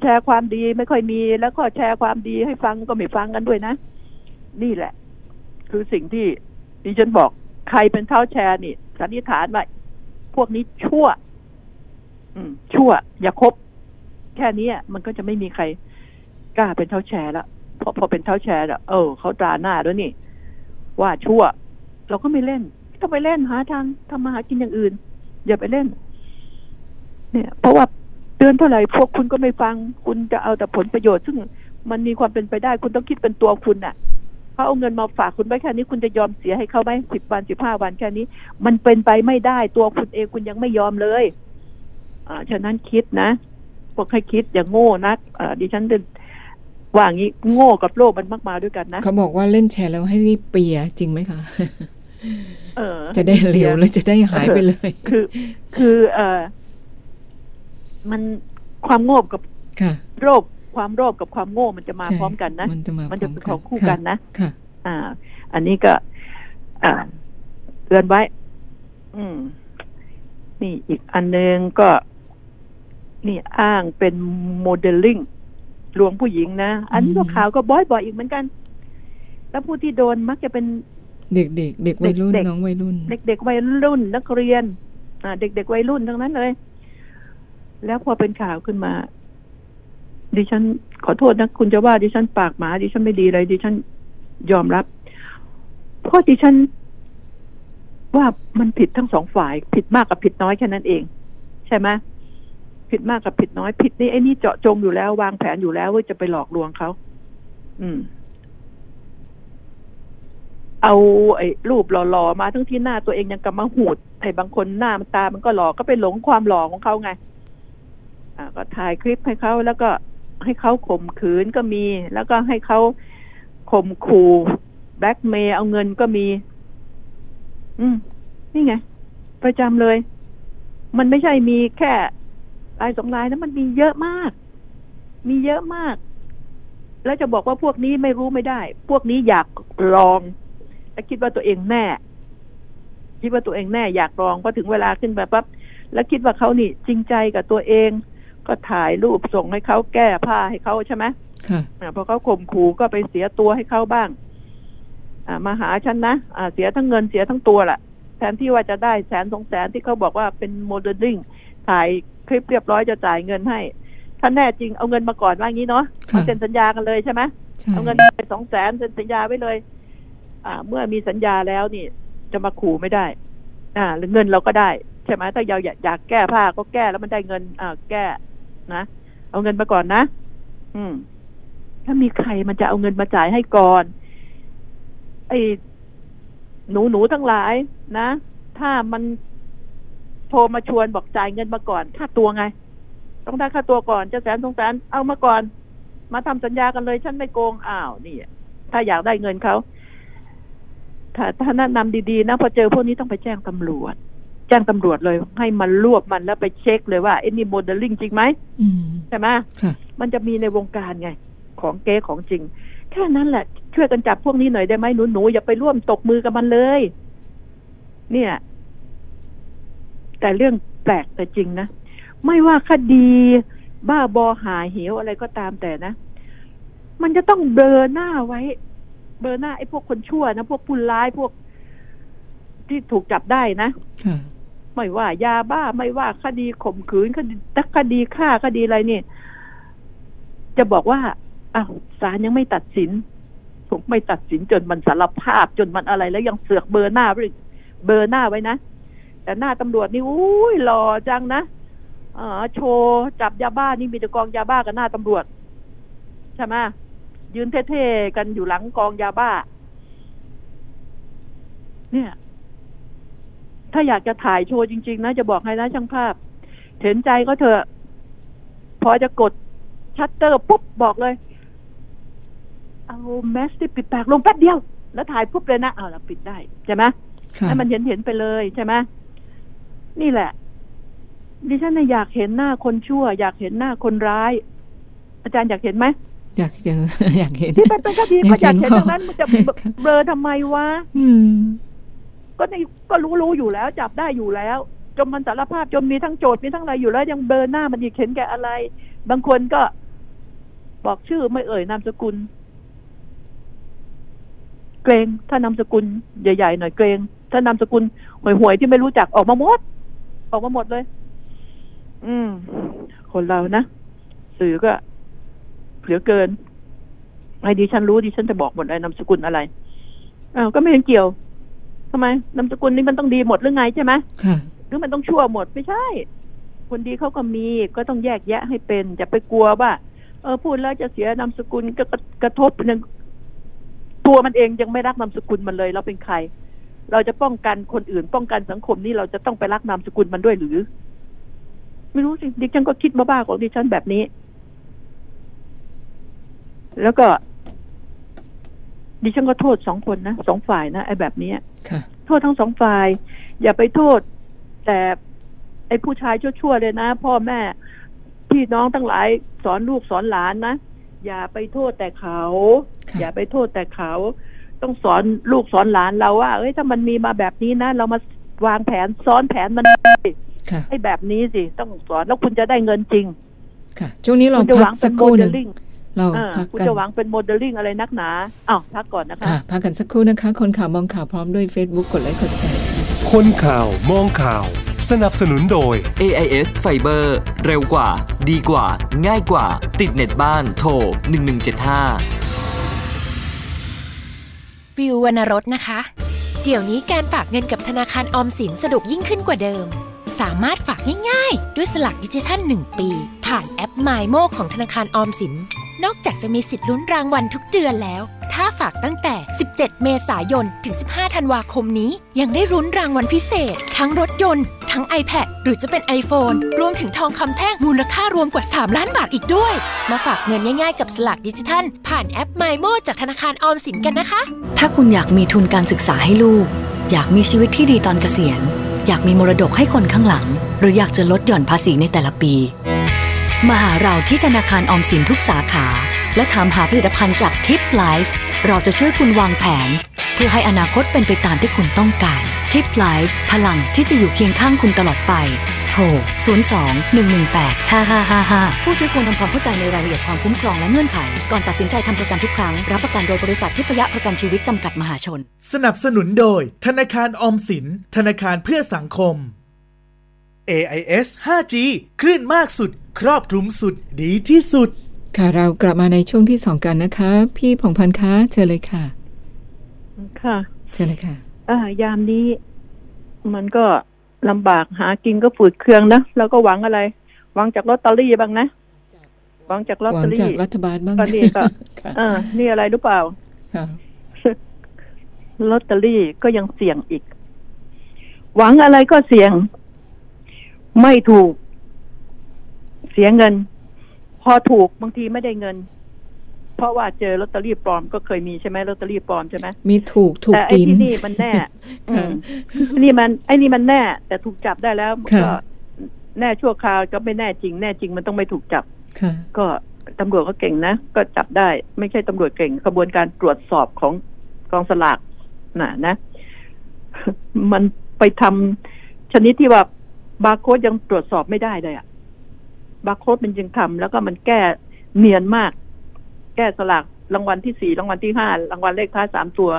แชร์ความดีไม่ค่อยมี แล้วก็แชร์ความดีให้ฟังก็ไม่ฟังกันด้วยนะ นี่แหละ คือสิ่งที่ดิฉันบอกใครเป็นเท้าแชร์นี่สันนิษฐานว่าพวกนี้ชั่ว อืม ชั่ว อย่าคบ แค่นี้มันก็จะไม่มีใครกล้าเป็นเท้าแชร์แล้วพอพอเป็นเท้าแชร์แล้วเออเขาตราหน้าด้วยนี่ ว่าชั่ว เราก็ไม่เล่นต้องไปเล่นหาทางทำมาหากินอย่างอื่น อย่าไปเล่น เนี่ย เพราะว่า เตือนเท่าไหร่พวกคุณก็ไม่ฟัง คุณจะเอาแต่ผลประโยชน์ ซึ่งมันมีความเป็นไปได้ คุณต้องคิดเป็นตัวคุณน่ะเขาเอาเงินมาฝากคุณไว้แค่นี้คุณจะยอมเสียให้เขาไหมสิบวันสิบห้าวันแค่นี้ มันเป็นไปไม่ได้ตัวคุณเองคุณยังไม่ยอมเลย อ่าฉะนั้นคิดนะพวกให้คิดอย่างโง่นักอ่าดิฉันจะว่างี้โง่กับโลภมันมากมาด้วยกันนะเขาบอกว่าเล่นแชร์แล้วให้รีบเปียร์จริงไหมคะเออ จะได้เร็วแล้วจะได้หายไปเลย คือ คือ เออ มันความโง่กับค่ะโรคความโรคกับความโง่มันจะมาใช่พร้อมกันนะ มันจะมามันจะเป็นพร้ของคู่กันนะค่ะ อ่า อันนี้ก็ อ่าเตือนไว้ อืม นี่อีกอันหนึงก็ นี่อ้างเป็นโมเดลลิ่งลวงผู้หญิงนะ อันนี้ก็อืมข่าวก็บ่อยๆอีกเหมือนกัน แล้วผู้ที่โดนมักจะเป็นเด็กเด็กเด็กวัยรุ่นเด็กๆน้องวัยรุ่น เด็กๆวัยรุ่นนักเรียน อ่า เด็กๆวัยรุ่นทั้งนั้นเลย แล้วพอเป็นข่าวขึ้นมา ดิฉันขอโทษนะคุณจะว่าดิฉันปากหมา ดิฉันไม่ดีเลยดิฉันยอมรับเพราะดิฉัน ว่ามันผิดทั้งสองฝ่าย ผิดมากกับผิดน้อยแค่นั้นเอง ใช่ไหมผิดมากกับผิดน้อยผิดนี่ไอ้นี่เจาะจงอยู่แล้ว วางแผนอยู่แล้วว่าจะไปหลอกลวงเขาอืม เอาไอ้รูปหล่อๆมาทั้งที่หน้าตัวเองยังกำมาหูดไอ้บางคนหน้ามันตามันก็หล่อก็ไปหลงความหล่อของเขาไง ก็ถ่ายคลิปให้เขาแล้วก็ให้เขาข่มขืนก็มี แล้วก็ให้เขาข่มขู่แบล็กเมย์เอาเงินก็มี อืม นี่ไง ประจำเลย มันไม่ใช่มีแค่รายสองรายนะมันมีเยอะมาก มีเยอะมาก แล้วจะบอกว่าพวกนี้ไม่รู้ไม่ได้ พวกนี้อยากลอง และคิดว่าตัวเองแน่ คิดว่าตัวเองแน่อยากลองพอถึงเวลาขึ้นมาปั๊บแล้วคิดว่าเขานี่ จริงใจกับตัวเอง ก็ถ่ายรูปส่งให้เขาแก้ผ้าให้เขาใช่ไหมค่ะอ่าพอเขาข่มขู่ก็ไปเสียตัวให้เขาบ้าง อ่ามาหาฉันนะอ่าเสียทั้งเงินเสียทั้งตัวแหละแทนที่ว่าจะได้แสนสองแสนที่เขาบอกว่าเป็นโมเดลลิ่งถ่ายคลิปเรียบร้อยจะจ่ายเงินให้ ถ้าแน่จริงเอาเงินมาก่อนว่างี้เนาะค่ะมาเซ็นสัญญากันเลยใช่ไหมใช่เอาเงินไปสองแสนเซ็นสัญญาไว้เลย อ่า เมื่อมีสัญญาแล้วนี่ จะมาขู่ไม่ได้ อ่าหรือเงินเราก็ได้ใช่ไหมถ้าเราอยากอยากแก้ผ้าก็แก้แล้วมันได้เงินอ่าแก้ นะ เอาเงินมาก่อนนะ อืม ถ้ามีใครมันจะเอาเงินมาจ่ายให้ก่อน ไอ้หนูหนูทั้งหลาย นะ ถ้ามันโทรมาชวนบอกจ่ายเงินมาก่อน ค่าตัวไง ต้องได้ค่าตัวก่อนจะแสนสองแสนเอามาก่อน มาทำสัญญากันเลย ฉันไม่โกงอ้าวนี่ถ้าอยากได้เงินเขาถ้าถ้าแนะนำดีๆนะพอเจอพวกนี้ต้องไปแจ้งตำรวจ แจ้งตำรวจเลยให้มันรวบมันแล้วไปเช็คเลยว่าไอ้นี่โมเดลลิ่งจริงไหมอืมใช่ไหมค่ะมันจะมีในวงการไง ของเก๊ของจริง แค่นั้นแหละ ช่วยกันจับพวกนี้หน่อยได้ไหมหนูหนูๆอย่าไปร่วมตกมือกับมันเลย เนี่ย แต่เรื่องแปลกแต่จริงนะ ไม่ว่าคดี บ้าบอหาเหวอะไรก็ตามแต่นะ มันจะต้องเบลอหน้าไว้ เบลอหน้าไอ้พวกคนชั่วนะ พวกผู้ร้ายพวกที่ถูกจับได้นะค่ะ ไม่ว่ายาบ้าไม่ว่าคดีข่มขืนคดีคดีฆ่าคดีอะไรนี่ จะบอกว่าอ้าวศาลยังไม่ตัดสินถูกไม่ตัดสินจนมันสารภาพจนมันอะไรแล้วยังเสือกเบอร์หน้าไว้เบอร์หน้าไว้นะแต่หน้าตำรวจนี่อุ้ยหล่อจังนะอ่าโชว์จับยาบ้านี่มีแต่กองยาบ้ากับหน้าตำรวจใช่ไหมยืนเท่ๆกันอยู่หลังกองยาบ้า เนี่ย ถ้าอยากจะถ่ายโชว์จริง ๆ นะ จะบอกให้นะช่างภาพ เห็นใจก็เถอะ พอจะกดชัตเตอร์ปุ๊บบอกเลย เอาแมสที่ปิดปากลงแป๊บเดียว แล้วถ่ายปุ๊บเลยนะเอาละปิดได้ใช่ไหมค่ะให้มันเห็นเห็นๆไปเลยใช่ไหมนี่แหละ ดิฉันน่ะอยากเห็นหน้าคนชั่ว อยากเห็นหน้าคนร้าย อาจารย์อยากเห็นไหมอยากเจออยากเห็นที่เป็นเป็นคดีอยากก็อยากเห็เห็นนดังนั้นมันจะเบลอทำไมวะอืม ก็ในก็รู้รู้อยู่แล้วจับได้อยู่แล้ว จนมันสารภาพจนมีทั้งโจทย์มีทั้งอะไรอยู่แล้วยังเบลอหน้ามันอีกเห็นแก่อะไร บางคนก็บอกชื่อไม่เอ่ยนามสกุล เกรงถ้านามสกุลใหญ่ๆหน่อยเกรง ถ้านามสกุลห่วยๆที่ไม่รู้จักออกมาหมด ออกมาหมดเลย อืม คนเรานะสื่อก็เหลือเกินไอ้ดิฉันรู้ดิฉันจะบอกหมดเลยนามสกุลอะไรอ้าวก็ไม่เห็นเกี่ยว ทำไมนามสกุลนี้มันต้องดีหมดหรือไงใช่ไหมค่ะหรือมันต้องชั่วหมดไม่ใช่ คนดีเขาก็มีก็ต้องแยกแยะให้เป็นอย่าไปกลัวว่า เออพูดแล้วจะเสียนามสกุลก็กระกระทบนึงตัวมันเองยังไม่รักนามสกุลมันเลยเราเป็นใคร เราจะป้องกันคนอื่น ป้องกันสังคมนี้เราจะต้องไปรักนามสกุลมันด้วยหรือ ไม่รู้สิดิฉันก็คิดมาบ้าของดิฉันแบบนี้ แล้วก็ดิฉันก็โทษสองคนนะสองฝ่ายนะไอ้แบบเนี้ยค่ะ โทษทั้งสองฝ่าย อย่าไปโทษ แต่ไอ้ผู้ชายชั่วๆเลยนะ พ่อแม่พี่น้องทั้งหลายสอนลูกสอนหลานนะอย่าไปโทษแต่เขาค่ะอย่าไปโทษแต่เขา ต้องสอนลูกสอนหลานเราว่าเอ้ยถ้ามันมีมาแบบนี้นะเรามาวางแผนซ้อนแผนมันค่ะให้แบบนี้สิต้องสอนแล้วคุณจะได้เงินจริง ค่ะช่วงนี้เราคุณจะหพัวักงสัเป็กนคโมรู่หเดนึ่ลงลิ่ง เราอ่าพักคุณกันจะหวังเป็นโมเดลลิ่งอะไรนักหนาอ้าวพักก่อนนะคะค่ะพักกันสักครู่นะคะ คนข่าวมองข่าวพร้อมด้วย Facebook กดไลค์กดแชร์คนข่าวมองข่าว สนับสนุนโดย AIS Fiber เร็วกว่า ดีกว่า ง่ายกว่า ติดเน็ตบ้านโทร 1175 วิววรรณรสนะคะ เดี๋ยวนี้การฝากเงินกับธนาคารออมสินสะดวกยิ่งขึ้นกว่าเดิม สามารถฝากง่ายๆ ด้วยสลักดิจิทัล 1 ปี ผ่านแอป m y m o ของธนาคารออมสิน นอกจากจะมีสิทธิ์ลุ้นรางวัลทุกเดือนแล้ว ถ้าฝากตั้งแต่ 17 เมษายน ถึง 15 ธันวาคมนี้ ยังได้รุ้นรางวัลพิเศษ ทั้งรถยนต์ ทั้ง iPad หรือจะเป็น iPhone รวมถึงทองคำแท่งมูลค่ารวมกว่า 3 ล้านบาทอีกด้วย มาฝากเงินง่ายๆกับสลักดิจิทัล ผ่านแอป m y m o จากธนาคารออมสินกันนะคะ ถ้าคุณอยากมีทุนการศึกษาให้ลูก อยากมีชีวิตที่ดีตอนเกษียณ อยากมีมรดกให้คนข้างหลัง หรืออยากจะลดหย่อนภาษีในแต่ละปี มาหาเราที่ธนาคารออมสินทุกสาขา และถามหาผลิตภัณฑ์จากทิปไลฟ์เราจะช่วยคุณวางแผน เพื่อให้อนาคตเป็นไปตามที่คุณต้องการทิปไลฟ์พลังที่จะอยู่เคียงข้างคุณตลอดไป โทร 02 118 5555 ผู้ซื้อควรทำความเข้าใจในรายละเอียดความคุ้มครองและเงื่อนไข ก่อนตัดสินใจทำประกันทุกครั้ง รับประกันโดยบริษัททิพยประกันชีวิตจำกัดมหาชน สนับสนุนโดย ธนาคารออมสิน ธนาคารเพื่อสังคม AIS 5G คลื่นมากสุด ครอบคลุมสุดดีที่สุด ค่ะเรากลับมาในช่วงที่สองกันนะคะ พี่ผ่องพันธ์คะเชิญเลยค่ะ ค่ะเชิญเลยค่ะอ่ายามนี้ มันก็ลำบากหากินก็ฝืดเคืองนะเราก็หวังอะไร หวังจากลอตเตอรี่บ้างนะหวังจากลอตหวัเตองรี่จากรัฐบาลบ้างก็นี่ก็ค่ะเออนี่อะไรรู้เปล่าค่ะลอตเตอรี่ก็ยังเสี่ยงอีก หวังอะไรก็เสี่ยง ไม่ถูก เสียเงิน พอถูกบางทีไม่ได้เงิน เพราะว่าเจอลอตเตอรี่ปลอมก็เคยมีใช่ไหมลอตเตอรี่ปลอมใช่ไหมมีถูกถูกแต่ไอ้กินที่นี่มันแน่อืค่ะมนี่มันไอ้นี่มันแน่ แต่ถูกจับได้แล้วค่ะก็แน่ชั่วคราวก็ไม่แน่จริง แน่จริงมันต้องไม่ถูกจับค่ะก็ตำรวจก็เก่งนะ ก็จับได้ ไม่ใช่ตำรวจเก่งขบวนการตรวจสอบของกองสลากน่ะนะ มันไปทำชนิดที่ว่าบาร์โค้ดยังตรวจสอบไม่ได้เลยอะ บาร์โค้ดมันยังทำแล้วก็มันแก้เนียนมาก แก้สลากรางวัลที่สี่รางวัลที่ห้ารางวัลเลขท้ายสามตัว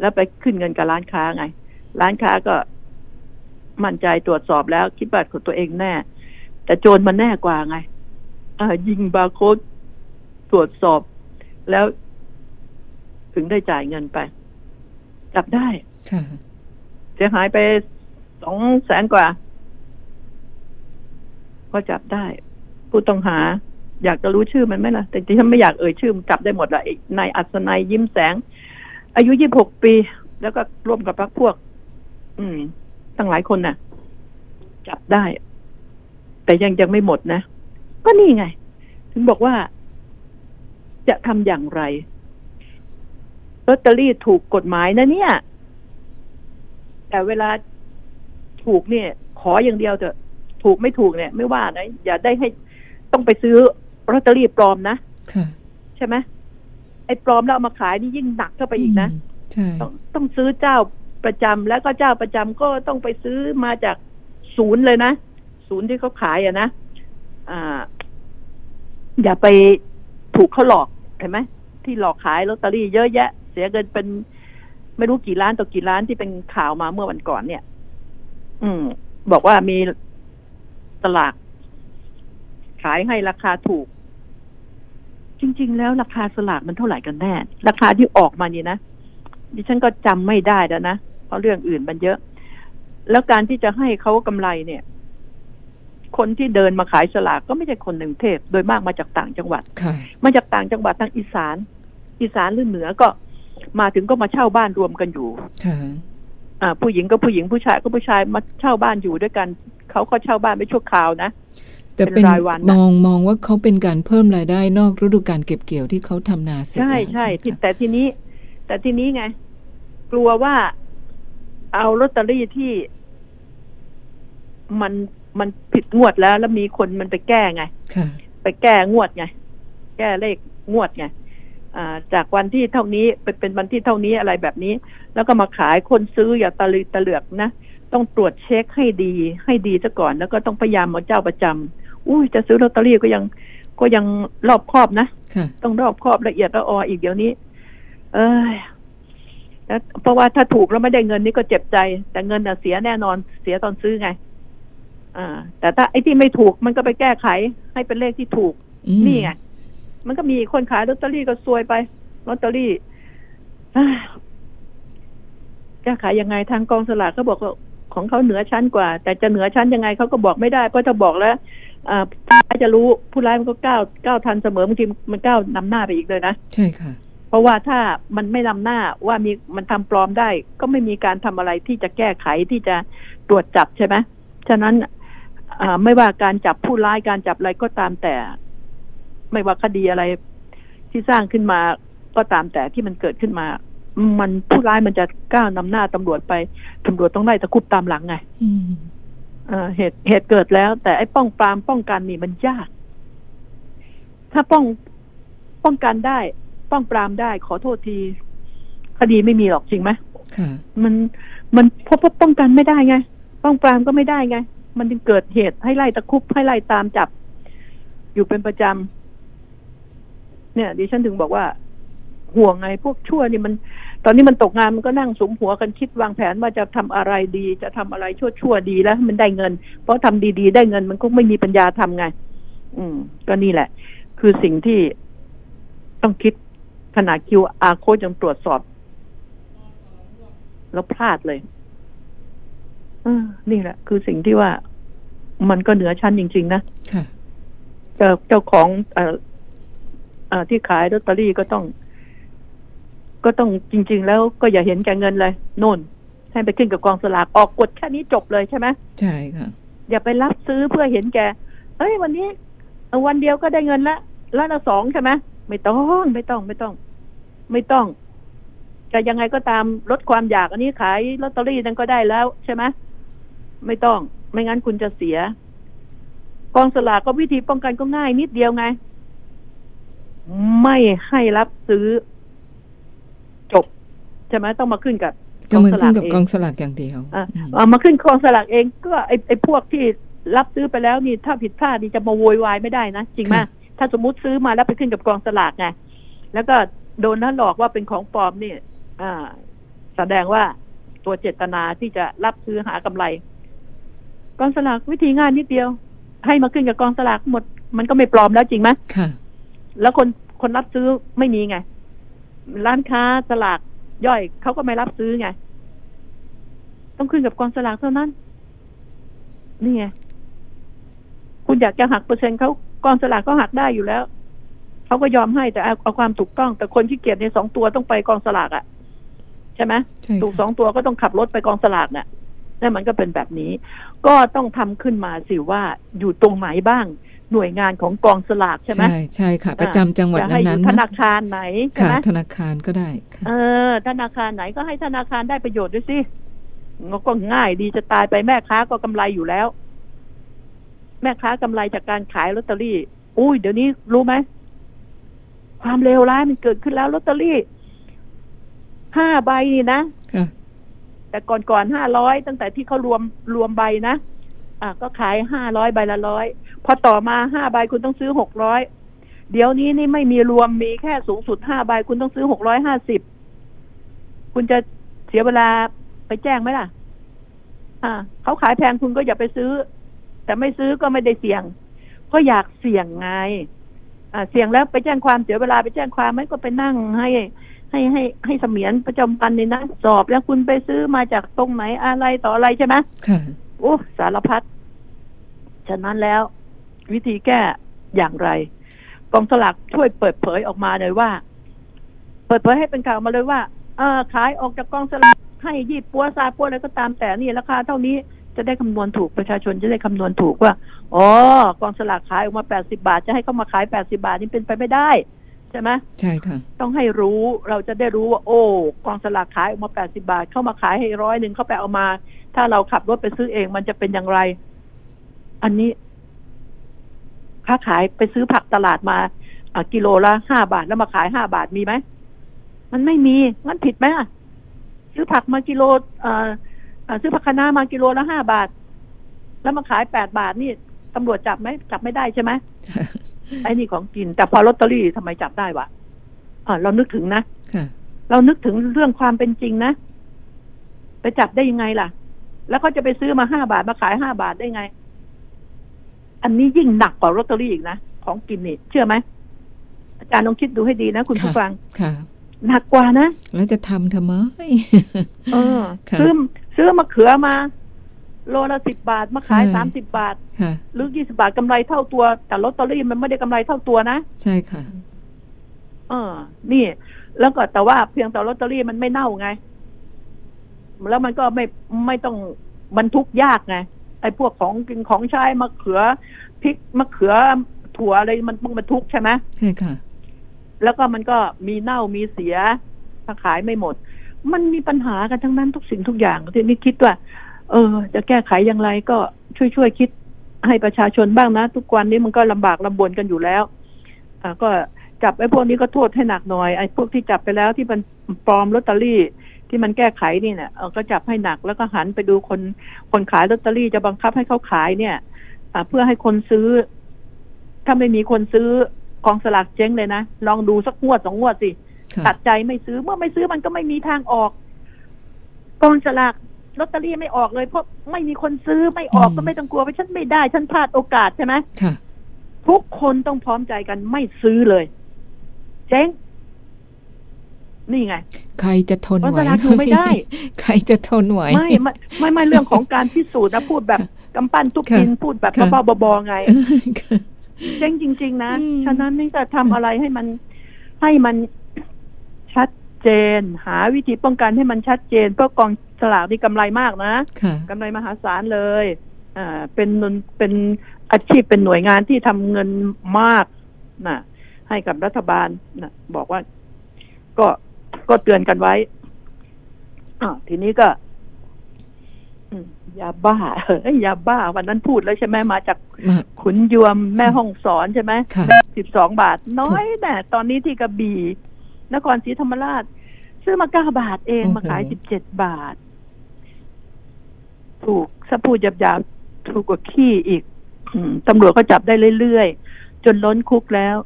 แล้วไปขึ้นเงินกับร้านค้าไง ร้านค้าก็มั่นใจตรวจสอบแล้วคิดว่าของตัวเองแน่ แต่โจรมันแน่กว่าไงอ่ายิงบาร์โค้ดตรวจสอบแล้วถึงได้จ่ายเงินไป จับได้ค่ะเสียหายไปสองแสนกว่า ก็จับได้ ผู้ต้องหา อยากจะรู้ชื่อมันไหมล่ะ แต่ที่ฉันไม่อยากเอ่ยชื่อจับได้หมดละนายอัศนัยยิ้มแสง อายุยี่บหกปี แล้วก็ร่วมกับพรรคพวก อืม ตั้งหลายคนน่ะ จับได้ แต่ยังยังไม่หมดนะ ก็นี่ไง ถึงบอกว่า จะทำอย่างไรลอตเตอรี่ถูกกฎหมายนะเนี่ย แต่เวลาถูกเนี่ย ขออย่างเดียวเถอะ ถูกไม่ถูกเนี่ย ไม่ว่านะ อย่าได้ให้ต้องไปซื้อลอตเตอรี่ปลอมนะค่ะใช่ช่ไหมไอ้ปลอมแล้วเอามาขายนี่ยิ่งหนักเข้าไปอีกนะมใช่ต้องต้องซื้อเจ้าประจำแล้วก็เจ้าประจำก็ต้องไปซื้อมาจากศูนย์เลยนะ ศูนย์ที่เขาขายอะนะอ่า อย่าไปถูกเขาหลอกเห็นไหมที่หลอกขายลอตเตอรี่เยอะแยะ เสียเงินเป็นไม่รู้กี่ล้านต่อกี่ล้านที่เป็นข่าวมาเมื่อวันก่อนเนี่ย อืม บอกว่ามี ตลาดขายให้ราคาถูก จริง ๆ แล้วราคาสลากมันเท่าไหร่กันแน่ ราคาที่ออกมานี่นะดิฉันก็จำไม่ได้แล้วนะเพราะเรื่องอื่นมันเยอะ แล้วการที่จะให้เขากำไรเนี่ย คนที่เดินมาขายสลากก็ไม่ใช่คนในกรุงเทพโดยมากมาจากต่างจังหวัดค่ะมาจากต่างจังหวัดทางอีสาน อีสานหรือเหนือก็มาถึงก็มาเช่าบ้านรวมกันอยู่ค่ะอ่าผู้หญิงก็ผู้หญิงผู้ชายก็ผู้ชายมาเช่าบ้านอยู่ด้วยกัน เขาก็เช่าบ้านไม่ชั่วคราวนะแต่เป็เป็นนรายวันนะมองมองว่าเขาเป็นการเพิ่มรายได้นอกฤดูการเก็บเกี่ยวที่เขาทำนาเสร็จใช่แล้วใช่ไหมที่คะแต่ทีนี้ แต่ทีนี้ไง กลัวว่าเอาลอตเตอรี่ที่มันมันผิดงวดแล้ว แล้วมีคนมันไปแก้ไงค่ะไปแก้งวดไง แก้เลขงวดไงอ่าจากวันที่เท่านี้ไปเป็นวันที่เท่านี้อะไรแบบนี้ แล้วก็มาขายคนซื้ออย่าตะลือตะเหลือกนะ ต้องตรวจเช็คให้ดี ให้ดีซะก่อนแล้วก็ต้องพยายามเอาเจ้าประจำอุ้ยจะซื้อลอตเตอรี่ก็ยังก็ยังรอบคอบนะค่ะต้องรอบคอบละเอียดละอออีกเดี๋ยวนี้ เอ้ยแล้วเพราะว่าถ้าถูกแล้วไม่ได้เงินนี่ก็เจ็บใจ แต่เงินน่ะเสียแน่นอนเสียตอนซื้อไง อ่า แต่ถ้าไอ้ที่ไม่ถูกมันก็ไปแก้ไข ให้เป็นเลขที่ถูกอืมนี่ไงมันก็มีคนขายลอตเตอรี่ก็ซวยไปลอตเตอรี่อ้าวแก้ไขยังไงทางกองสลากเขาบอกว่า ของเขาเหนือชั้นกว่า แต่จะเหนือชั้นยังไงเขาก็บอกไม่ได้เพราะถ้าบอกแล้วอ่าผู้ร้ายจะรู้ผู้ร้ายมันก็ก้าวก้าวทันเสมอบางทีมันก้าวนำหน้าไปอีกเลยนะใช่ค่ะ เพราะว่าถ้ามันไม่นำหน้าว่ามีมันทำปลอมได้ ก็ไม่มีการทำอะไรที่จะแก้ไขที่จะตรวจจับใช่ไหมฉะนั้นอ่าไม่ว่าการจับผู้ร้ายการจับอะไรก็ตามแต่ ไม่ว่าคดีอะไรที่สร้างขึ้นมาก็ตามแต่ที่มันเกิดขึ้นมา มันผู้ร้ายมันจะก้าวนำหน้าตำรวจไปตำรวจต้องไล่ตะคุบตามหลังไงอืมเอ่อเหตุเหตุเกิดแล้ว แต่ไอ้ป้องปรามป้องกันนี่มันยาก ถ้าป้องป้องกันได้ ป้องปรามได้ ขอโทษที คดีไม่มีหรอกจริงไหมค่ะมันมันเพราะเพราะป้องกันไม่ได้ไง ป้องปรามก็ไม่ได้ไง มันจึงเกิดเหตุให้ไล่ตะคุบให้ไล่ตามจับ อยู่เป็นประจำเนี่ยดิฉันถึงบอกว่า ห่วงไงพวกชั่วนี่มัน ตอนนี้มันตกงานมันก็นั่งสมหัวกันคิดวางแผนว่าจะทำอะไรดี จะทำอะไรชั่วชั่วๆดีแล้ว มันได้เงิน เพราะทำดีๆ ได้เงินมันก็ไม่มีปัญญาทำไง อืม ก็นี่แหละ คือสิ่งที่ต้องคิดขนาดคิวอาโค้ดยังตรวจสอบ แล้วพลาดเลยเออนี่แหละ คือสิ่งที่ว่ามันก็เหนือชั้นจริง ๆ นะค่ะเจ้าเจ้าของเอ่อเอ่อที่ขายลอตเตอรี่ก็ต้อง ก็ต้องจริง ๆ แล้วก็อย่าเห็นแก่เงินเลยโน่น ให้ไปขึ้นกับกองสลากออกกฎแค่นี้จบเลยใช่ไหมใช่ค่ะ อย่าไปรับซื้อเพื่อเห็นแก่เอ้ยวันนี้เอาวันเดียวก็ได้เงินละแล้วละสองใช่ไหมไม่ต้องไม่ต้องไม่ต้อง ไม่ต้องจะยังไงก็ตามลดความอยากอันนี้ขายลอตเตอรี่นั้นก็ได้แล้วใช่ไหมไม่ต้อง ไม่งั้นคุณจะเสีย กองสลากก็วิธีป้องกันก็ง่ายนิดเดียวไง ไม่ให้รับซื้อจบ ใช่ไหมต้องมาขึ้นกับจะเหมือนขึ้นกับเองกองสลากอย่างเดียวอะอืมเอามาขึ้นกองสลากเองก็ไอ้ไอ้พวกที่รับซื้อไปแล้วนี่ถ้าผิดพลาดนี่จะมาโวยวายไม่ได้นะจริงไหมค่ะถ้าสมมุติซื้อมาแล้วไปขึ้นกับกองสลากไงแล้วก็โดนนั้นหลอกว่าเป็นของปลอมนี่อ่า แสดงว่าตัวเจตนาที่จะรับซื้อหากำไร กองสลากวิธีง่ายนิดเดียว ให้มาขึ้นกับกองสลากหมด มันก็ไม่ปลอมแล้วจริงไหมค่ะ แล้วคนคนรับซื้อไม่มีไง ร้านค้าสลาก ย่อยเขาก็ไม่รับซื้อไง ต้องขึ้นกับกองสลากเท่านั้น นี่ไงคุณอยากจะหักเปอร์เซ็นต์เขากองสลากก็หักได้อยู่แล้วเขาก็ยอมให้แต่เอาเอาความถูกต้อง แต่คนที่เกียจในสองตัวต้องไปกองสลากอะ่ะ ใช่ไหมใช่ถูกสค่ะองตัวก็ต้องขับรถไปกองสลากเนี่ยนั่นมันก็เป็นแบบนี้ ก็ต้องทำขึ้นมาสิว่าอยู่ตรงไหนบ้าง หน่วยงานของกองสลากใช่ไหมใช่ใช่ค่ะ ประจำจังหวัดจะให้อนั้นยู่ๆธนะนาคารไหนใช่ค่ะไหมธนาคารก็ได้ค่ะเออ ธนาคารไหนก็ให้ธนาคารได้ประโยชน์ด้วยสิมันก็ง่ายดีจะตายไปแม่ค้าก็กำไรอยู่แล้ว แม่ค้ากำไรจากการขายลอตเตอรี่ อุ้ยเดี๋ยวนี้รู้ไหมความเลวร้ายมันเกิดขึ้นแล้วลอตเตอรี่ห้าใบนี่นะค่ะแต่ก่อนก่อนห้าร้อยตั้งแต่ที่เขารวมรวมใบนะอะก็ขายห้าร้อยใบละร้อย พอต่อมาห้าใบคุณต้องซื้อหกร้อยเดี๋ยวนี้นี่ไม่มีรวมมีแค่สูงสุดห้าใบคุณต้องซื้อหกร้อยห้าสิบคุณจะเสียเวลาไปแจ้งไหมล่ะ อ่าเขาขายแพงคุณก็อย่าไปซื้อ แต่ไม่ซื้อก็ไม่ได้เสี่ยง ก็อยากเสี่ยงไง อ่า เสี่ยงแล้วไปแจ้งความเสียเวลาไปแจ้งความไม่ก็ไปนั่งให้ ให้ให้ให้เสมียนประจำวันในนั้นสอบแล้วคุณไปซื้อมาจากตรงไหนอะไรต่ออะไรใช่ไหมค่ะโอ้สารพัด ฉะนั้นแล้ว วิธีแก้อย่างไร กองสลากช่วยเปิดเผยออกมาเลยว่า เปิดเผยให้เป็นข่าวมาเลยว่า เออขายออกจากกองสลากให้ยี่ปัวซาปัวอะไรก็ตามแต่นี่ราคาเท่านี้จะได้คำนวณถูกประชาชนจะได้คำนวณถูกว่าอ๋อกองสลากขายออกมาแปดสิบาท จะให้เขามาขายแปดสิบาทนี่เป็นไปไม่ได้ใช่ไหมใช่ค่ะ ต้องให้รู้เราจะได้รู้ว่า โอ้กองสลากขายออกมาแปดสิบาท เข้ามาขายให้ร้อยหนึ่งเข้าไปเอามา ถ้าเราขับรถไปซื้อเองมันจะเป็นอย่างไร อันนี้ ค้าขายไปซื้อผักตลาดมาอะกิโลละห้าบาทแล้วมาขายห้าบาทมีไหมมันไม่มีงั้นผิดไหมอะซื้อผักมากิโลเอ่อเอ่อซื้อผักคะน้ามากิโลละห้าบาท แล้วมาขายแปดบาทนี่ตำรวจจับไหมจับไม่ได้ใช่ไหมไอ้นี่ของกิน แต่พอลอตเตอรี่ทำไมจับได้วะอ่าเรานึกถึงนะค่ะเรานึกถึงเรื่องความเป็นจริงนะไปจับได้ยังไงล่ะ แล้วเขาจะไปซื้อมาห้าบาทมาขายห้าบาทได้ไง อันนี้ยิ่งหนักกว่าลอตเตอรี่อีกนะ ของกินนี่เชื่อไหมอาจารย์ลองคิดดูให้ดีนะคุณผู้ค่ะฟังค่ะหนักกว่านะ แล้วจะทำทำไมเออค่ะซื้อซื้อมะเขือมา โลละสิบบาท มาขายใช่สามสิบบาทค่ะหรือยี่สิบาทกำไรเท่าตัว แต่ลอตเตอรี่มันไม่ได้กำไรเท่าตัวนะ ใช่ค่ะ เออ นี่ แล้วก็แต่ว่าเพียงแต่ลอตเตอรี่มันไม่เน่าไง แล้วมันก็ไม่ไม่ต้องบรรทุกยากไง ไอ้พวกของกินของใช้มะเขือพริกมะเขือถั่วอะไรมันต้องบรรทุกใช่ไหมใช่ค่ะ แล้วก็มันก็มีเน่ามีเสียถ้าขายไม่หมด มันมีปัญหากันทั้งนั้นทุกสิ่งทุกอย่างทีนี้คิดว่า เออ จะแก้ไขอย่างไรก็ช่วยช่วยๆคิดให้ประชาชนบ้างนะ ทุกวันนี้มันก็ลำบากลำบนกันอยู่แล้วอ่าก็จับไอ้พวกนี้ก็โทษให้หนักหน่อยไอ้พวกที่จับไปแล้วที่มันปลอมลอตเตอรี่ ที่มันแก้ไขนี่เนี่ยเออก็จับให้หนักแล้วก็หันไปดูคนคนขายลอตเตอรี่จะบังคับให้เขาขายเนี่ยอ่าเพื่อให้คนซื้อ ถ้าไม่มีคนซื้อกองสลากเจ๊งเลยนะ ลองดูสักงวดสองงวดสิค่ะตัดใจไม่ซื้อเมื่อไม่ซื้อมันก็ไม่มีทางออก กองสลากลอตเตอรี่ไม่ออกเลยเพราะไม่มีคนซื้อไม่ออกอืมก็ไม่ต้องกลัวว่าฉันไม่ได้ ฉันพลาดโอกาสใช่ไหมค่ะทุกคนต้องพร้อมใจกันไม่ซื้อเลย เจ๊ง นี่ไง ใครจะทนไหวเพราะสลากอยู่ไม่ได้ ใครจะทนไหวไม่ไม่ไม่ไม่เรื่องของการพิสูจน์นะพูดแบบกำปั้นทุกค่ะดินพูดแบบค่ะบ้าๆบอๆไงค่ะเจ๊งจริง ๆ นะอืมฉะนั้นนี่จะทำอะไรให้มันให้มันชัดเจน หาวิธีป้องกันให้มันชัดเจน เพราะกองสลากนี่กำไรมากนะค่ะกำไรมหาศาลเลยอ่าเป็นนนเป็นอาชีพเป็นหน่วยงานที่ทำเงินมากนะให้กับรัฐบาลนะบอกว่า ก็ ก็เตือนกันไว้อ่าทีนี้ก็อืมยาบ้าเอ้ยยาบ้า วันนั้นพูดแล้วใช่ไหมมาจากมาขุนยวมแม่ห้องสอนใช่ไหมค่ะสิบสองบาท น้อยแน่ตอนนี้ที่กระบี่นครศรีธรรมราช ซื้อมาเก้าบาทเองโอ้โหมาขายสิบเจ็ดบาท ถูกสะพูดหยาบๆถูกกว่าขี้อีกอืมตำรวจก็จับได้เรื่อยๆ จนล้นคุกแล้ว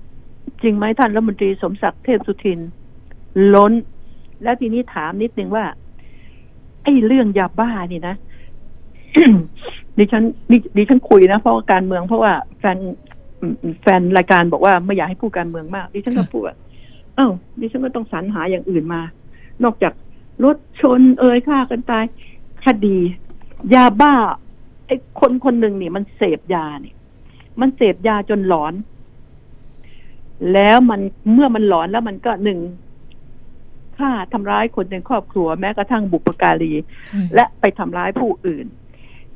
จริงไหมท่านรัฐมนตรีสมศักดิ์เทพสุทิน ล้น แล้วทีนี้ถามนิดนึงว่า ไอ้เรื่องยาบ้านี่นะดิฉันดิดิฉันคุยนะเพราะว่าการเมืองเพราะว่าแฟนอืมแฟนรายการบอกว่าไม่อยากให้พูดการเมืองมากดิฉันก็ค่ะพูดว่าเอ้าดิฉันก็ต้องสรรหาอย่างอื่นมา นอกจากรถชน เอ่ยฆ่ากันตายคดี ยาบ้า ไอ้คนคนหนึ่งนี่ มันเสพยาเนี่ยมันเสพยาจนหลอน แล้วมันเมื่อมันหลอนแล้วมันก็หนึ่ง ฆ่าทำร้ายคนในครอบครัวแม้กระทั่งบุปการีใช่และไปทำร้ายผู้อื่น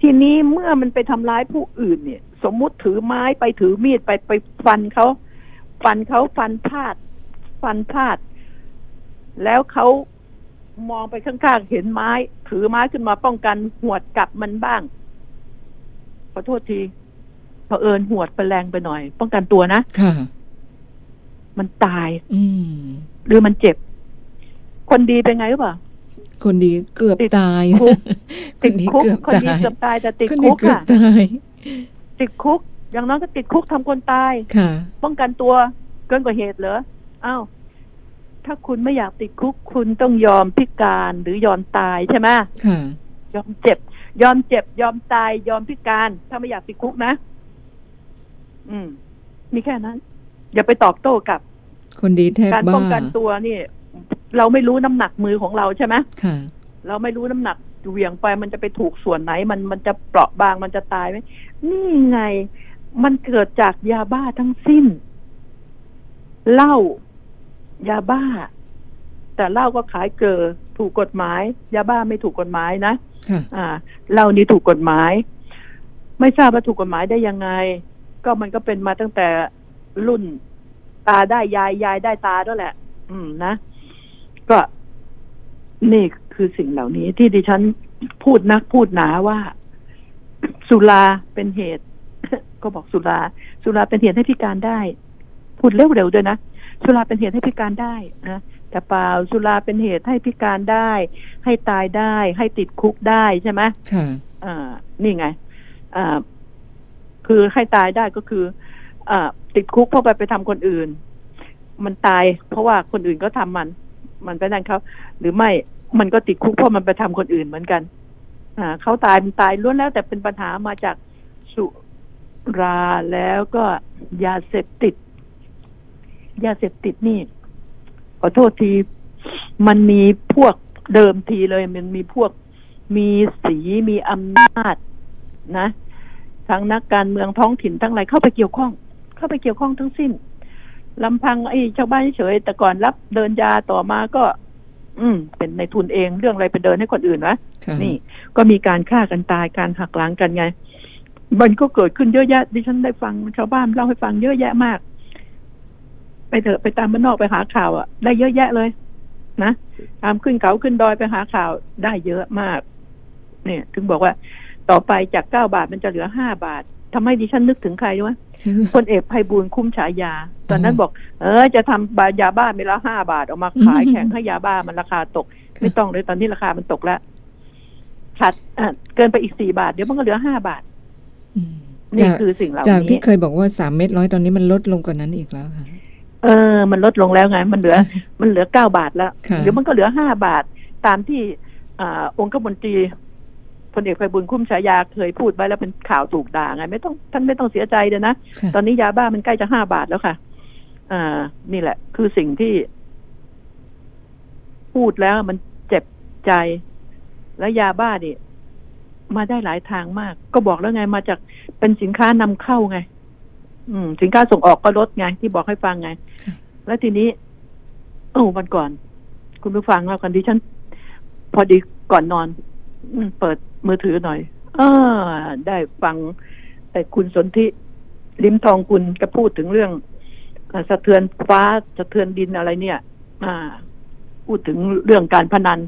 ทีนี้เมื่อมันไปทำร้ายผู้อื่นเนี่ย สมมุติถือไม้ไปถือมีดไปไปฟันเขาฟันเขาฟันพลาด ฟันพลาด แล้วเขามองไปข้างๆ เห็นไม้ ถือไม้ขึ้นมาป้องกันหวดกลับมันบ้าง ขอโทษทีเผอิญหวดไปแรงไปหน่อย ป้องกันตัวนะค่ะมันตาย อืมหรือมันเจ็บ คนดีเป็นไงหรือเปล่าคนดีเกือบติดตายคุกคตินดดีคุกเกือบคนตาดียเกือบตายแต่ติดคนดีคุกเกือบอะตายติดคุก อย่างน้อยก็ติดคุกทำคนตายค่ะ ป้องกันตัวเกินกว่าเหตุเหรออ้าวถ้าคุณไม่อยากติดคุกคุณต้องยอมพิการหรือยอมตายใช่ไหมค่ะยอมเจ็บ ยอมเจ็บ ยอมตายยอมพิการ ถ้าไม่อยากติดคุกนะ อืม มีแค่นั้น อย่าไปตอบโต้กับ คนดีแทบการบ้าป้องกันตัวนี่ เราไม่รู้น้ำหนักมือของเราใช่ไหมค่ะเราไม่รู้น้ำหนักเหวี่ยงไปมันจะไปถูกส่วนไหน มันมันจะเปราะบางมันจะตายไหมนี่ไง มันเกิดจากยาบ้าทั้งสิ้นเหล้ายาบ้า แต่เหล้าก็ขายเกลือถูกกฎหมาย ยาบ้าไม่ถูกกฎหมายนะค่ะอ่าเหล้านี้ถูกกฎหมาย ไม่ทราบว่าถูกกฎหมายได้ยังไง ก็มันก็เป็นมาตั้งแต่รุ่นตาได้ยายยายได้ตาด้วยแหละ อืมนะ ก็ นี่คือสิ่งเหล่านี้ ที่ดิฉันพูดนักพูดหนาว่า สุราเป็นเหตุ ก็บอกสุรา สุราเป็นเหตุให้พิการได้ พูดเร็วๆด้วยนะสุราเป็นเหตุให้พิการได้นะแต่เปล่าสุราเป็นเหตุให้พิการได้ ให้ตายได้ ให้ติดคุกได้ใช่ไหมค่ะอ่า นี่ไงอ่าคือให้ตายได้ก็คืออ่าติดคุกเพราะไปไปทำคนอื่น มันตายเพราะว่าคนอื่นก็ทำมัน มันไปนั่นเขาหรือไม่มันก็ติดคุกเพราะมันไปทำคนอื่นเหมือนกัน อ่าเขาตายมันตายล้วนแล้ว แต่เป็นปัญหามาจากสุราแล้วก็ยาเสพติด ยาเสพติดนี่ ขอโทษทีมันมีพวกเดิมทีเลย มันมีพวกมีสีมีอำนาจนะทั้งนักการเมืองท้องถิ่นทั้งอะไรเข้าไปเกี่ยวข้อง เข้าไปเกี่ยวข้องทั้งสิ้น ลำพังไอ้ชาวบ้านเฉยๆแต่ก่อนรับเดินยาต่อมาก็ อืม เป็นในทุนเองเรื่องอะไรไปเดินให้คนอื่นวะค่ะนี่ ก็มีการฆ่ากันตายการหักล้างกันไง มันก็เกิดขึ้นเยอะแยะ ดิฉันได้ฟังชาวบ้านเล่าให้ฟังเยอะแยะมาก ไปเถอะไปตามบ้านนอกไปหาข่าวอะได้เยอะแยะเลย นะตามขึ้นเขาขึ้นดอยไปหาข่าวได้เยอะมาก เนี่ย ถึงบอกว่าต่อไปจากเก้าบาทมันจะเหลือห้าบาท ทำให้ดิฉันนึกถึงใครรู้ไหมพลเอกไพบูลย์คุ้มฉายา ตอนนั้นบอก เออ จะทำบายาบ้าเมละห้าบาทออกมาขายแข่งให้ยาบ้ามันราคาตก ไม่ต้องเลยตอนนี้ราคามันตกแล้วขาดอะเกินไปอีกสี่บาท เดี๋ยวมันก็เหลือห้าบาทอืมนี่จากคือสิ่งเหล่าจากนี้ที่เคยบอกว่าสามเม็ดร้อยตอนนี้มันลดลงกว่านั้นอีกแล้วค่ะ เออ มันลดลงแล้วไง มันเหลือ มันเหลือเก้าบาทแล้วค่ะเดี๋ยวมันก็เหลือห้าบาท ตามที่อ่าองค์กบมนตรี พลเอกไพบุญคุ้มฉายาเคยพูดไว้แล้วเป็นข่าวถูกด่าไง ไม่ต้องท่านไม่ต้องเสียใจเลยนะค่ะตอนนี้ยาบ้ามันใกล้จะห้าบาทแล้วค่ะ อ่า นี่แหละ คือสิ่งที่ พูดแล้วมันเจ็บใจ และยาบ้านี่มาได้หลายทางมาก ก็บอกแล้วไงมาจากเป็นสินค้านำเข้าไง อืม สินค้าส่งออกก็ลดไงที่บอกให้ฟังไง แล้วทีนี้โอ้วันก่อน คุณผู้ฟังเรากันดิฉัน พอดีก่อนนอนอืม เปิดมือถือหน่อยอได้ฟัง แต่คุณสนธิลิมทองคุณก็พูดถึงเรื่องอสะเทือนฟ้าสะเทือนดินอะไรเนี่ย อ่า พูดถึงเรื่องการพนัน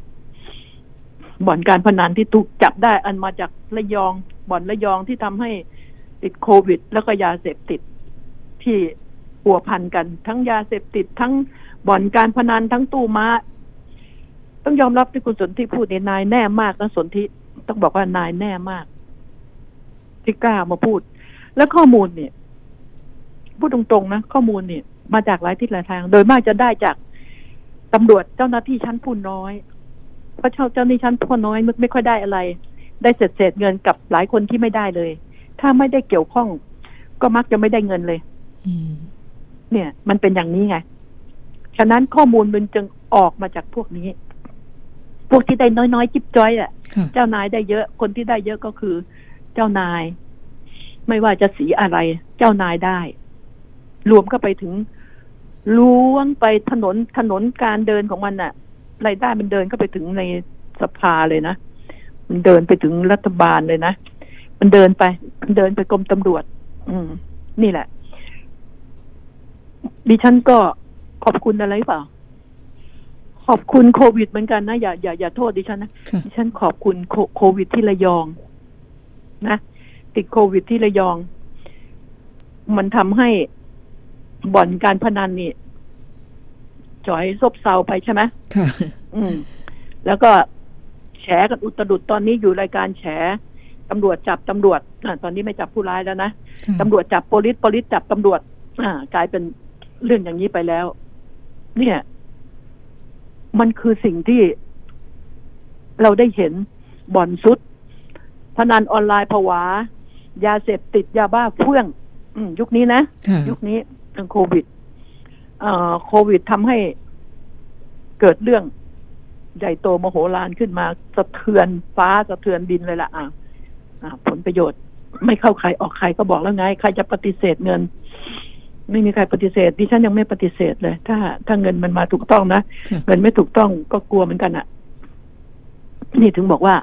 บ่อนการพนันที่ถูกจับได้ อันมาจากระยอง บ่อนระยองที่ทำให้ติดโควิด แล้วก็ยาเสพติดที่ปัวพันกัน ทั้งยาเสพติดทั้งบ่อนการพนันทั้งตู้ม้า ต้องยอมรับที่คุณสนธิพูดเนี่ยนายแน่มากนะสนธิต้องบอกว่านายแน่มาก ที่กล้ามาพูด แล้วข้อมูลเนี่ยพูดตรงๆนะข้อมูลเนี่ย มาจากหลายทิศหลายทาง โดยมากจะได้จากตำรวจเจ้าหน้าที่ชั้นผู้น้อย เพราะเจ้าเจ้าหน้าที่ชั้นผู้น้อยมันไม่ค่อยได้อะไร ได้เศษเศษเงินกับหลายคนที่ไม่ได้เลย ถ้าไม่ได้เกี่ยวข้อง ก็มักจะไม่ได้เงินเลยอืมเนี่ย มันเป็นอย่างนี้ไง ฉะนั้นข้อมูลมันจึงออกมาจากพวกนี้ พวกที่ได้น้อยๆ จิบจ้อยอะค่ะ เจ้านายได้เยอะ คนที่ได้เยอะก็คือ เจ้านาย ไม่ว่าจะสีอะไร เจ้านายได้ รวมก็ไปถึงล้วงไปถนนถนนการเดินของมันน่ะรายได้มันเดินก็ไปถึงในสภาเลยนะมันเดินไปถึงรัฐบาลเลยนะมันเดินไปมันเดินไปกรมตำรวจ อืม นี่แหละ ดิฉันก็ขอบคุณอะไรหรือเปล่า ขอบคุณโควิดเหมือนกันนะอย่าอย่าอย่าโทษดิฉันนะค่ะดิฉันขอบคุณโคโควิดที่ระยองนะติดโควิดที่ระยอง มันทำให้บ่อนการพนันนี่จอยซบเซาไปใช่ไหมค่ะ อืม แล้วก็แฉกันอุตรุดตอนนี้อยู่รายการแฉตำรวจจับตำรวจอ่าตอนนี้ไม่จับผู้ร้ายแล้วนะค่ะตำรวจจับโปลิสโปลิสจับตำรวจ อ่า กลายเป็นเรื่องอย่างนี้ไปแล้ว เนี่ย มันคือสิ่งที่เราได้เห็นบ่อนซุด พนันออนไลน์ผวา ยาเสพติดยาบ้าเฟื่องอืมยุคนี้นะค่ะยุคนี้ทางโควิดเอ่อโควิดทำให้เกิดเรื่องใหญ่โตมโหฬารขึ้นมา สะเทือนฟ้าสะเทือนดินเลยล่ะอะอะผลประโยชน์ ไม่เข้าใครออกใครก็บอกแล้วไง ใครจะปฏิเสธเงิน ไม่มีใครปฏิเสธดิฉันยังไม่ปฏิเสธเลย ถ้า ถ้าเงินมันมาถูกต้องนะค่ะเงินไม่ถูกต้องก็กลัวเหมือนกันอะ นี่ถึงบอกว่า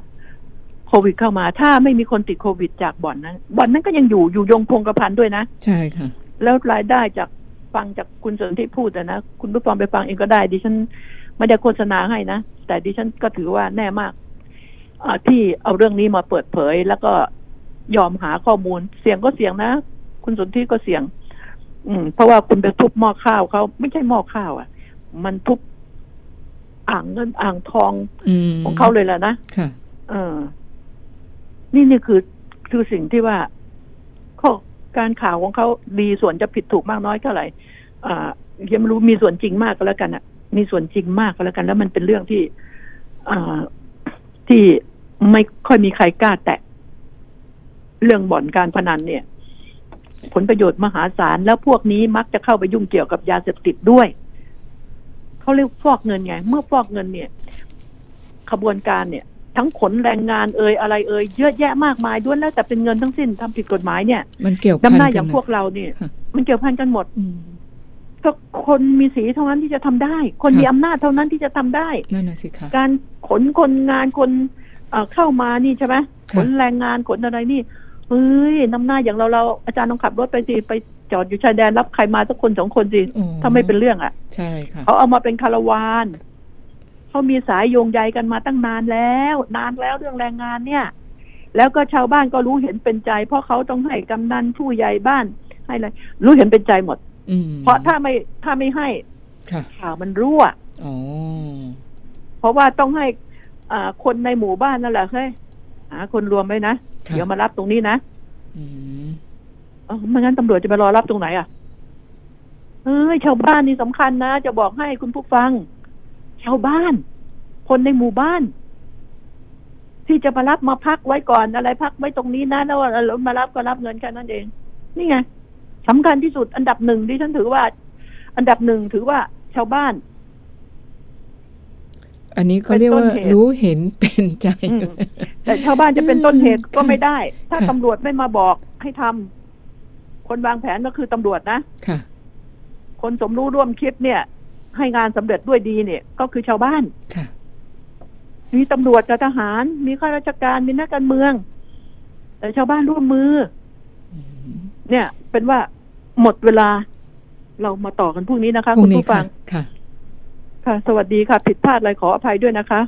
โควิดเข้ามา ถ้าไม่มีคนติดโควิดจากบ่อนนั้นบ่อนนั้นก็ยังอยู่อยู่ยงคงกระพันด้วยนะใช่ค่ะ แล้วรายได้จากฟังจากคุณสนที่พูดอะนะ คุณผู้ฟังไปฟังเองก็ได้ ดิฉันไม่ได้โฆษณาให้นะ แต่ดิฉันก็ถือว่าแน่มากอ่าที่เอาเรื่องนี้มาเปิดเผย แล้วก็ยอมหาข้อมูล เสียงก็เสียงนะ คุณสนที่ก็เสียง อืม เพราะว่าคุณไปทุบหม้อข้าวเขาไม่ใช่หม้อข้าวอะ่ะ มันทุบอ่างเงินอ่างทองอืมของเขาเลยแหละนะค่ะเออ นี่นี่คือคือสิ่งที่ว่าข้อการข่าวของเขาดีส่วนจะผิดถูกมากน้อยเท่าไหร่อ่ายังไม่รู้มีส่วนจริงมากก็แล้วกันอะ มีส่วนจริงมากก็แล้วกัน แล้วมันเป็นเรื่องที่ อ่าที่ไม่ค่อยมีใครกล้าแตะเรื่องบ่อนการพนันเนี่ย ผลประโยชน์มหาศาลแล้วพวกนี้มักจะเข้าไปยุ่งเกี่ยวกับยาเสพติดด้วยเขาเรียกฟอกเงินไง เมื่อฟอกเงินเนี่ย ขบวนการเนี่ย ทั้งขนแรงงานเอ่ยอะไรเอ่ยเยอะแยะมากมายด้วนแล้วแต่เป็นเงินทั้งสิ้นทำผิดกฎหมายเนี่ย มันเกี่ยวพันดำหน้ากัอย่างนะพวกเราเนี่ยค่ะมันเกี่ยวพันกันหมดอืมก็คนมีสีเท่านั้นที่จะทำได้ คนค่ะมีอำนาจเท่านั้นที่จะทำได้นั่นน่ะสิค่ะการขนคนงานคนเอ่อเข้ามานี่ใช่ไหมค่ะขนแรงงานขนอะไรนี่ เฮ้ยน้ำหน้าอย่างเราเราอาจารย์ต้องขับรถไปสิไปจอดอยู่ชายแดนรับใครมาสักคนสองคนสิอ๋อถ้าไม่เป็นเรื่องอะ ใช่ค่ะเขาเอามาเป็นคาราวานเขามีสายโยงใยกันมาตั้งนานแล้ว นานแล้วเรื่องแรงงานเนี่ย แล้วก็ชาวบ้านก็รู้เห็นเป็นใจ เพราะเขาต้องให้กำนันผู้ใหญ่บ้าน ให้อะไรรู้เห็นเป็นใจหมดอืมเพราะถ้าไม่ถ้าไม่ให้ค่ะข่าวมันรั่วอ๋อเพราะว่าต้องให้อ่าคนในหมู่บ้านนั่นแหละเฮ้ยหาคนรวมไว้นะค่ะ เดี๋ยวมารับตรงนี้นะอืมเอ้าไม่งั้นตำรวจจะไปรอรับตรงไหนอะเอ้ยชาวบ้านนี่สำคัญนะจะบอกให้คุณผู้ฟัง ชาวบ้าน คนในหมู่บ้าน ที่จะมารับมาพักไว้ก่อนอะไร พักไว้ตรงนี้นะแล้วแล้วมารับก็รับเงินแค่นั้นเอง นี่ไงสำคัญที่สุดอันดับหนึ่งที่ฉันถือว่า อันดับหนึ่งถือว่าชาวบ้าน อันนี้เขาเรียกว่าเป็นต้นเหตุรู้เห็นเป็นใจอืมแต่ชาวบ้านจะเป็นต้นเหตุก็ไม่ได้ ถ้าค่ะตำรวจไม่มาบอกให้ทำคนวางแผนก็คือตำรวจนะค่ะ คนสมรู้ร่วมคิดเนี่ย ให้งานสำเร็จด้วยดีเนี่ย ก็คือชาวบ้านค่ะมีตำรวจกับทหาร มีข้าราชการ มีนักการเมือง แต่ชาวบ้านร่วมมืออืมเนี่ย เป็นว่าหมดเวลา เรามาต่อกันพรุ่งนี้นะคะพรุ่คุงณนี้ผู้ฟัค่ะงค่ะ ค่ะ สวัสดีค่ะ ผิดพลาดอะไรขออภัยด้วยนะคะ